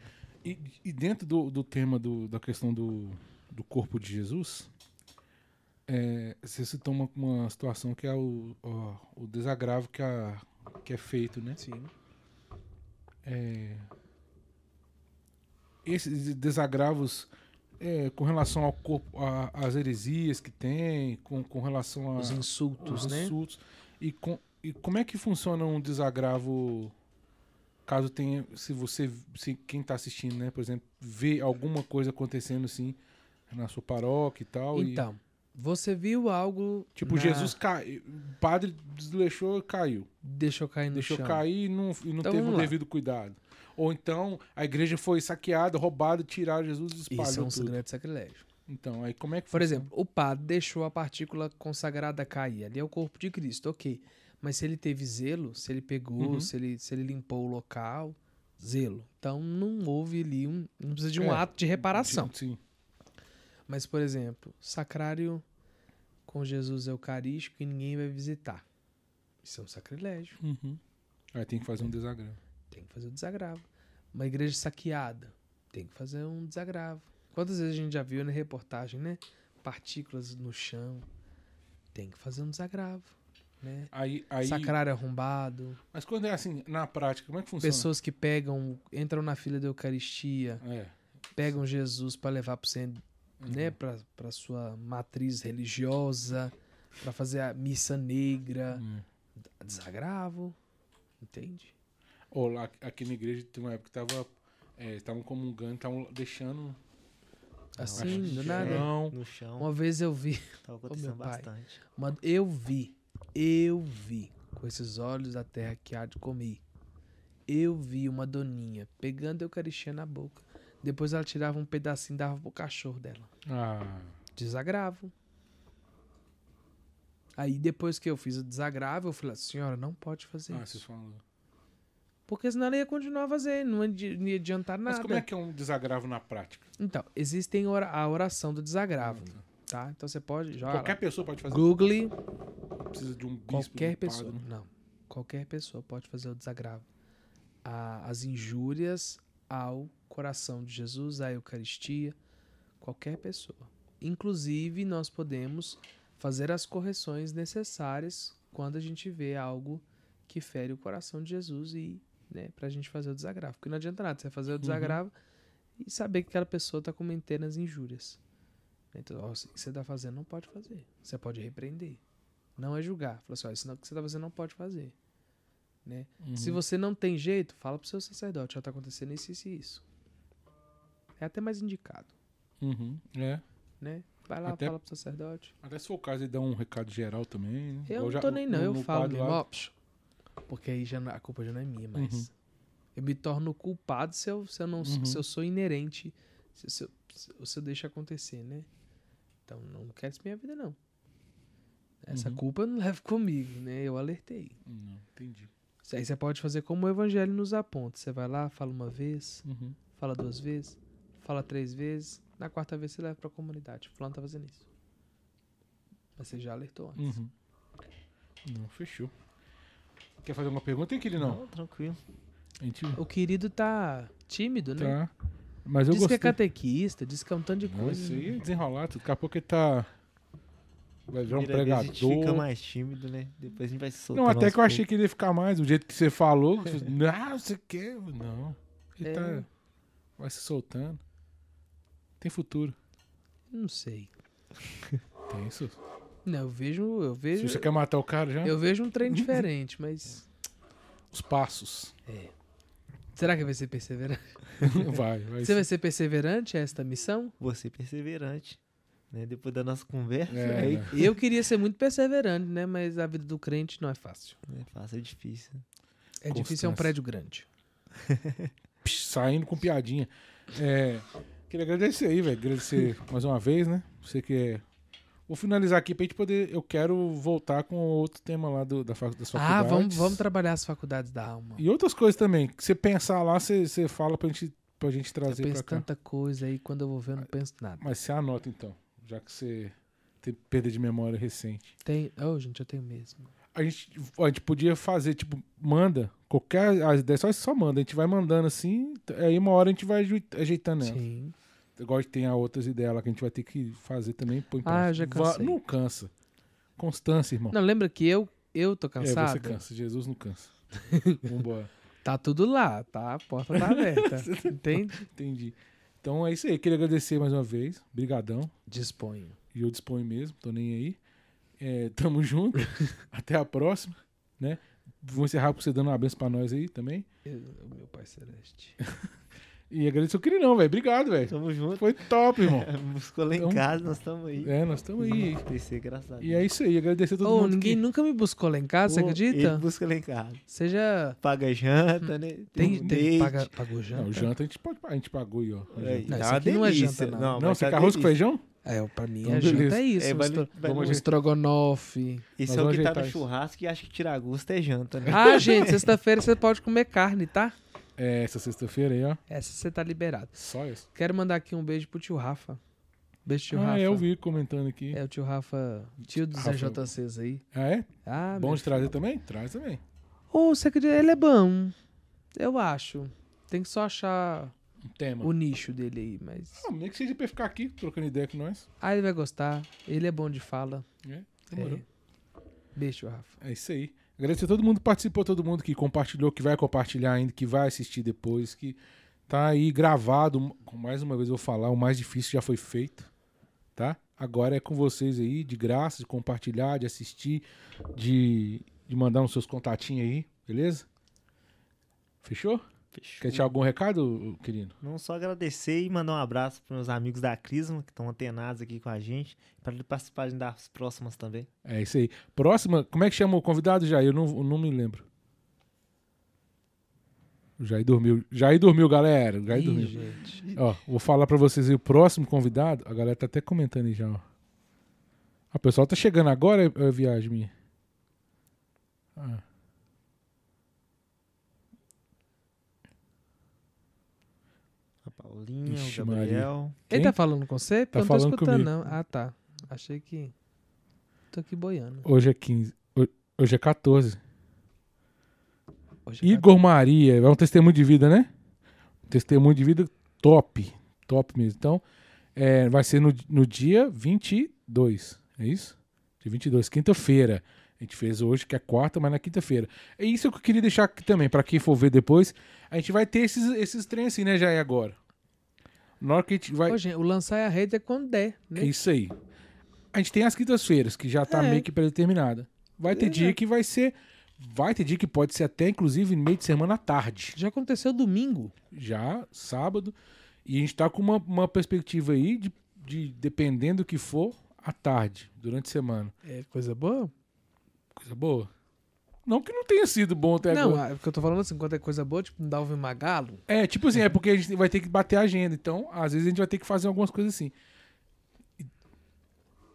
E, e dentro do, do tema do- da questão do, do corpo de Jesus, é, você citou uma, uma situação que é o, ó, o desagravo que, a, que é feito, né? Sim. É, esses desagravos é, com relação ao corpo, a- às heresias que tem, com, com relação a Os insultos, os né? insultos. E, com, e como é que funciona um desagravo caso tenha, se você, se quem está assistindo, né, por exemplo, vê alguma coisa acontecendo assim na sua paróquia e tal, e, Então, você viu algo. tipo na- Jesus cai, o padre desleixou e caiu, Deixou cair no deixou chão. cair e não, e não Então, teve o lá. devido cuidado. Ou então a igreja foi saqueada, roubada, tiraram Jesus e Isso é espalhou um tudo. grande sacrilégio. Então, aí como é que Por funciona? exemplo, o padre deixou a partícula consagrada cair. Ali é o corpo de Cristo, ok. Mas se ele teve zelo, se ele pegou, Uhum. se, ele, se ele limpou o local, zelo. Então não houve ali um. Não precisa de um É, ato de reparação. Sim. Mas, por exemplo, sacrário com Jesus Eucarístico e ninguém vai visitar. Isso é um sacrilégio. Uhum. Aí tem que fazer um desagravo. Tem que fazer o desagravo. Uma igreja saqueada. Tem que fazer um desagravo. Quantas vezes a gente já viu na reportagem, né? Partículas no chão. Tem que fazer um desagravo. Né? Aí, aí, Sacrário arrombado. mas quando é assim, na prática, como é que funciona? Pessoas que pegam, entram na fila da Eucaristia, É. pegam Jesus para levar para você, né, Uhum. para para sua matriz religiosa, para fazer a missa negra, Hum. desagravo, entende? Ou lá, aqui na igreja tem uma época que tava. é, Estavam comungando, estavam deixando. Assim, do nada. é. Não. No chão. Uma vez eu vi, Tava meu acontecendo pai. bastante. uma- eu vi, eu vi, com esses olhos da terra que há de comer, eu vi uma doninha pegando a Eucaristia na boca. Depois ela tirava um pedacinho e dava pro cachorro dela. Ah, Desagravo. Aí depois que eu fiz o desagravo, eu falei, senhora, não pode fazer ah isso. falou. Porque senão ela ia continuar fazendo, não ia não ia adiantar nada. Mas como é que é um desagravo na prática? Então, existem ora- a oração do desagravo, tá? Então você pode jogar Qualquer pessoa pode fazer. Google, precisa de um bispo. qualquer um pessoa. padre, né? Não, qualquer pessoa pode fazer o desagravo. A- as injúrias ao coração de Jesus, à Eucaristia, qualquer pessoa. Inclusive, nós podemos fazer as correções necessárias quando a gente vê algo que fere o coração de Jesus e, né, pra gente fazer o desagravo. Porque não adianta nada você fazer o desagravo e saber que aquela pessoa tá cometendo as injúrias. Então, ó, isso que você tá fazendo não pode fazer. Você pode repreender. Não é julgar. Fala assim, ó, isso não- que você tá fazendo não pode fazer. Né? Uhum. Se você não tem jeito, fala pro seu sacerdote, ó, tá acontecendo isso, isso e isso. É até mais indicado, Uhum. É. né? Vai lá, Até- fala pro sacerdote. Até se for o caso, ele dá um recado geral também. né? Eu Igual não já- tô nem não, no- eu no falo mesmo, ó, porque aí já, a culpa já não é minha, mas Uhum. eu me torno culpado se eu, se eu, não, Uhum. se eu sou inerente, se, se, eu, se eu deixo acontecer, né? Então não quero isso minha vida, não. Essa Uhum. culpa eu não levo comigo, né? Eu alertei. Não, entendi. Isso Aí você pode fazer como o evangelho nos aponta. Você vai lá, fala uma vez, Uhum. fala duas vezes, fala três vezes, na quarta vez você leva pra comunidade. Fulano tá fazendo isso. Mas você já alertou antes. Uhum. Não, fechou. Quer fazer alguma pergunta? Tem que ir, não. tranquilo. A gente O querido tá tímido, né? tá. Mas eu diz que gostei. é catequista, diz que é um tanto de Não, coisa. isso aí é desenrolado. Daqui a pouco ele tá. Vai virar um Primeira vez A gente fica pregador. mais tímido, né? Depois a gente vai se soltando Não, até que eu achei que ele ia ficar mais. Do jeito que você falou. que você- você quer? Não. Ele É. tá. Vai se soltando. Tem futuro. Não sei. Tem isso. Não, eu vejo, eu Se vejo, você quer matar o cara já, eu vejo um trem diferente, mas os passos. será que vai ser perseverante? vai, vai. Você vai ser perseverante a esta missão? Você perseverante. Né? Depois da nossa conversa, É, aí né? Eu queria ser muito perseverante, né? Mas a vida do crente não é fácil. é fácil, é difícil. É difícil, é um prédio grande. Psh, saindo com piadinha. É, queria agradecer aí, velho. Agradecer mais uma vez, né? Você que é. Vou finalizar aqui pra gente poder. Eu quero voltar com outro tema lá do, da, fac- das faculdades. Ah, vamos, vamos trabalhar as faculdades da alma. E outras coisas também. Que você pensar lá, você, você fala pra gente, pra gente Eu trazer penso pra cá. tanta coisa aí, quando eu vou ver, eu não penso nada. Mas você anota então. Já que você ter perda de memória recente. Tem. Oh, gente, eu tenho mesmo. A gente, a gente podia fazer, tipo, manda qualquer as ideias, só, só manda. A gente vai mandando assim, aí uma hora a gente vai ajeitando ela. Sim. Igual tem a outras ideias lá que a gente vai ter que fazer também. Põe em Ah, eu já cansei. Não cansa. Constância, irmão. Não, lembra que eu, eu tô é, cansado? você cansa. Jesus não cansa. Vambora. Tá tudo lá, tá? A porta tá aberta. Entende? Entendi. Então é isso aí. Queria agradecer mais uma vez. Brigadão. Disponho. E eu disponho mesmo, tô nem aí. É, tamo junto. Até a próxima, né? Vou encerrar com você dando uma benção pra nós aí também. Eu- meu Pai Celeste. E agradecer o Quirinão, velho. Obrigado, velho. Tamo junto. Foi top, irmão. Buscou lá em Então- casa, nós estamos aí. É, nós estamos aí. Graças a Deus. E é isso aí. Agradecer a todo Ô, mundo. ninguém que... nunca me buscou lá em casa, você Pô, acredita? Ele busca lá em casa. Seja. Paga janta, né? Tem, um tem date. paga, pagou janta? Não, o janta a gente, pode, a gente pagou aí, ó. janta. Não, tá isso aqui não é janta, não. Não, Não, você tá quer arroz com feijão? É, pra mim Então, a janta beleza. é isso. É, um, vai- estro... vai- um estrogonofe. Esse Nós é o que tá no isso. churrasco e acha que tira gosto é janta, né? Ah, gente, sexta-feira você pode comer carne, tá? É, essa sexta-feira aí, ó. Essa você tá liberado. Só isso. Quero mandar aqui um beijo pro tio Rafa. Beijo, tio ah, Rafa. é, eu vi comentando aqui. É o tio Rafa, tio dos Rafa. Aí. Ah, é? Ah, Bom de trazer também? Traz também. Ô, você acredita? Ele é bom. Eu acho. Tem que só achar Um tema. o nicho dele aí, mas. Ah, nem que seja pra ficar aqui trocando ideia com nós. Ah, ele vai gostar. Ele é bom de fala. É, demorou. É. Beijo, tio Rafa. É isso aí. Agradecer a todo mundo que participou, todo mundo que compartilhou, que vai compartilhar ainda, que vai assistir depois, que tá aí gravado. Mais uma vez eu vou falar, o mais difícil já foi feito, tá? Agora é com vocês aí, de graça, de compartilhar, de assistir, de, de mandar uns seus contatinhos aí, beleza? Fechou? Fechou. Quer deixar algum recado, querido? Não só agradecer e mandar um abraço para meus amigos da Crisma, que estão antenados aqui com a gente, para participarem das próximas também. É isso aí. Próxima, como é que chama o convidado, Jair? Eu não, não me lembro. O Jair dormiu. Jair dormiu, galera. O Jair Ih, dormiu. gente. Ó, vou falar pra vocês aí, o próximo convidado, a galera tá até comentando aí já, ó. A pessoal tá chegando agora, é, é viagem minha? Ah. A Paulinha, Ixi, Gabriel. Ele Quem? tá falando com você? Tá eu não tô escutando, comigo. não. Ah, tá. Achei que. Tô aqui boiando. Hoje é 15. Ho- Hoje é 14. Hoje é Igor Maria, é um testemunho de vida, né? Testemunho de vida top. Top mesmo. Então, é, vai ser no, no dia 22. É isso? Dia 22, quinta-feira. A gente fez hoje, que é quarta, mas na quinta-feira. É isso que eu queria deixar aqui também, pra quem for ver depois. A gente vai ter esses, esses trem assim, né, já é agora. Na hora que a gente vai. Ô, gente, o lançar a rede é quando der, É né? isso aí. A gente tem as quintas-feiras, que já tá É. meio que predeterminada. Vai ter É. dia que vai ser. Vai ter dia que pode ser até, inclusive, meio de semana à tarde. Já aconteceu domingo. Já, sábado. E a gente tá com uma, uma perspectiva aí de, de, dependendo do que for, à tarde, durante a semana. É coisa boa? Coisa boa. Não que não tenha sido bom até não, agora. é porque eu tô falando assim, quando é coisa boa, tipo, não dá o magalo. É, tipo assim, é porque a gente vai ter que bater a agenda. Então, às vezes a gente vai ter que fazer algumas coisas assim.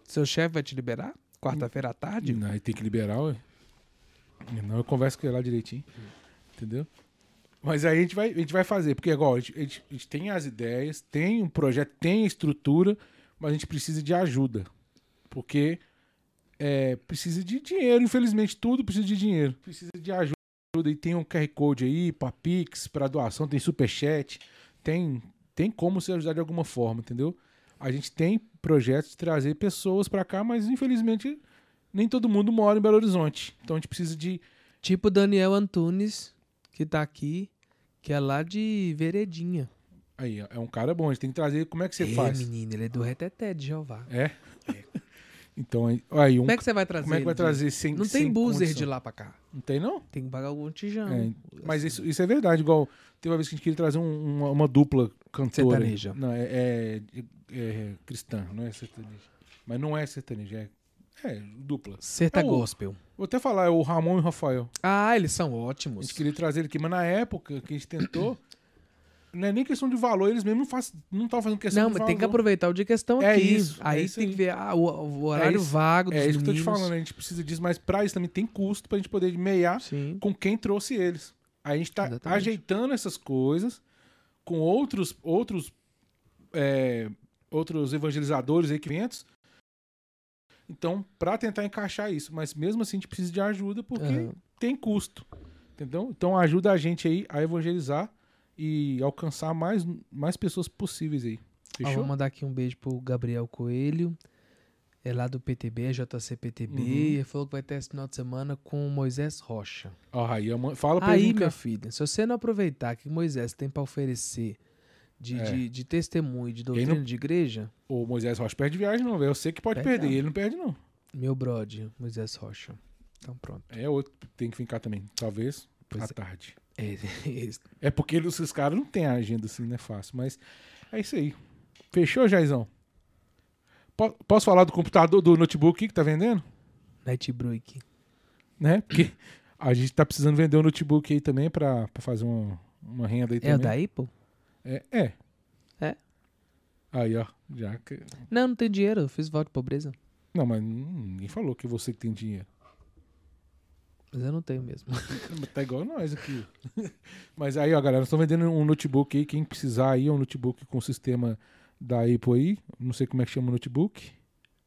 Seu chefe vai te liberar? Quarta-feira à tarde? Não, aí tem que liberar, ué. Não, eu converso com ele lá direitinho. Entendeu? Mas aí a gente vai, a gente vai fazer, porque igual, a gente, a, gente, a gente tem as ideias, tem um projeto, tem a estrutura, mas a gente precisa de ajuda. Porque é, precisa de dinheiro, infelizmente, tudo precisa de dinheiro. Precisa de ajuda. E tem um QR Code aí para Pix, para doação, tem Superchat, tem, tem como se ajudar de alguma forma, entendeu? A gente tem projetos de trazer pessoas para cá, mas infelizmente nem todo mundo mora em Belo Horizonte. Então a gente precisa de. Tipo Daniel Antunes, que tá aqui, que é lá de Veredinha. Aí, é um cara bom, a gente tem que trazer. Como é que você é, faz? menino, ele é do Reteté de Jeová. É? Então, aí, aí um, Como é que você vai trazer como é que vai trazer sem. Não sem tem buzzer condição? de lá pra cá. Não tem, não? Tem que pagar algum tijão. É, Mas isso, isso é verdade, igual. Teve uma vez que a gente queria trazer um- uma, uma dupla cantora. Sertaneja. Não, é, é- é cristã, não é sertaneja. Mas não é sertaneja, é, é dupla. Serta É o- gospel. Vou até falar, é o Ramon e o Rafael. Ah, eles são A ótimos. gente queria trazer ele aqui, mas na época que a gente tentou, não é nem questão de valor, eles mesmos não faz- não estavam fazendo questão Não, de mas valor. tem que aproveitar o dia que estão É aqui. isso, aí é isso tem aí. que ver ah, o, o horário isso, vago dos É isso que eu tô te falando, a gente precisa disso, mas pra isso também tem custo pra gente poder meiar Sim. com quem trouxe eles. Aí a gente tá Exatamente. ajeitando essas coisas com outros outros é, outros evangelizadores, eventos, Então, para tentar encaixar isso, mas mesmo assim a gente precisa de ajuda porque Aham. tem custo. Entendeu? Então ajuda a gente aí a evangelizar e alcançar mais, mais pessoas possíveis aí. Fechou? vou mandar aqui um beijo pro Gabriel Coelho. É lá do PTB, JC PTB. Uhum. Ele falou que vai ter esse final de semana com o Moisés Rocha. Ó, aí, eu fala pra Aí, ele. meu filho, se você não aproveitar que Moisés tem pra oferecer de, É. de, de testemunho, de aí doutrina não- de igreja, O Moisés Rocha perde viagem, não, velho. Eu sei que pode Perde perder, não. ele não perde, não. meu brother, Moisés Rocha. Então pronto. É outro tem que ficar também. Talvez Pois à é. tarde. É, É porque esses caras não têm a agenda assim, não é fácil. Mas é isso aí. Fechou, Jaizão? Po- Posso falar do computador, do notebook que tá vendendo? Nightbreak. Né? Porque a gente tá precisando vender um notebook aí também pra, pra fazer uma, uma renda aí É o também. da Apple? É, é. É? Aí, ó. Já que... Não, não tem dinheiro, eu fiz voto de pobreza. Não, mas ninguém falou que você que tem dinheiro. Mas eu não tenho mesmo. Tá igual nós aqui. Mas aí, ó, galera, nós estamos vendendo um notebook aí. Quem precisar aí, é um notebook com sistema da Apple aí. Não sei como é que chama o notebook.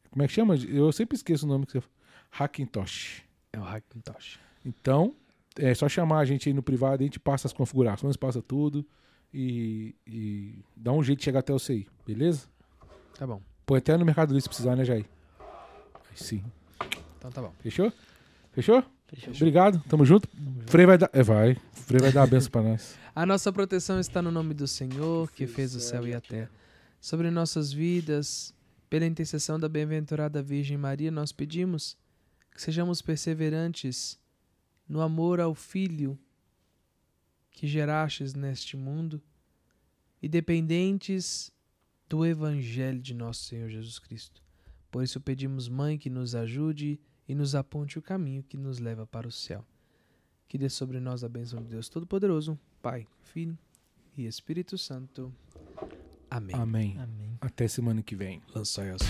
Como é que chama? Eu sempre esqueço o nome que você Hackintosh. É o Hackintosh. Então, é só chamar a gente aí no privado, a gente passa as configurações, passa tudo e, e dá um jeito de chegar até você aí, beleza? Tá bom. Põe até no Mercado Livre se precisar, né, Jair? Aí sim. Então tá bom. Fechou? Fechou? Fechou. Obrigado, tamo junto. Frei vai dar. É, vai. Frei vai dar a benção pra nós. A nossa proteção está no nome do Senhor, que fez o céu e a terra. Sobre nossas vidas, pela intercessão da bem-aventurada Virgem Maria, nós pedimos que sejamos perseverantes no amor ao Filho que gerastes neste mundo e dependentes do Evangelho de nosso Senhor Jesus Cristo. Por isso pedimos, Mãe, que nos ajude e nos aponte o caminho que nos leva para o céu. Que dê sobre nós a bênção de Deus Todo-Poderoso, Pai, Filho e Espírito Santo. Amém. Amém. Amém. Até semana que vem. Lançai as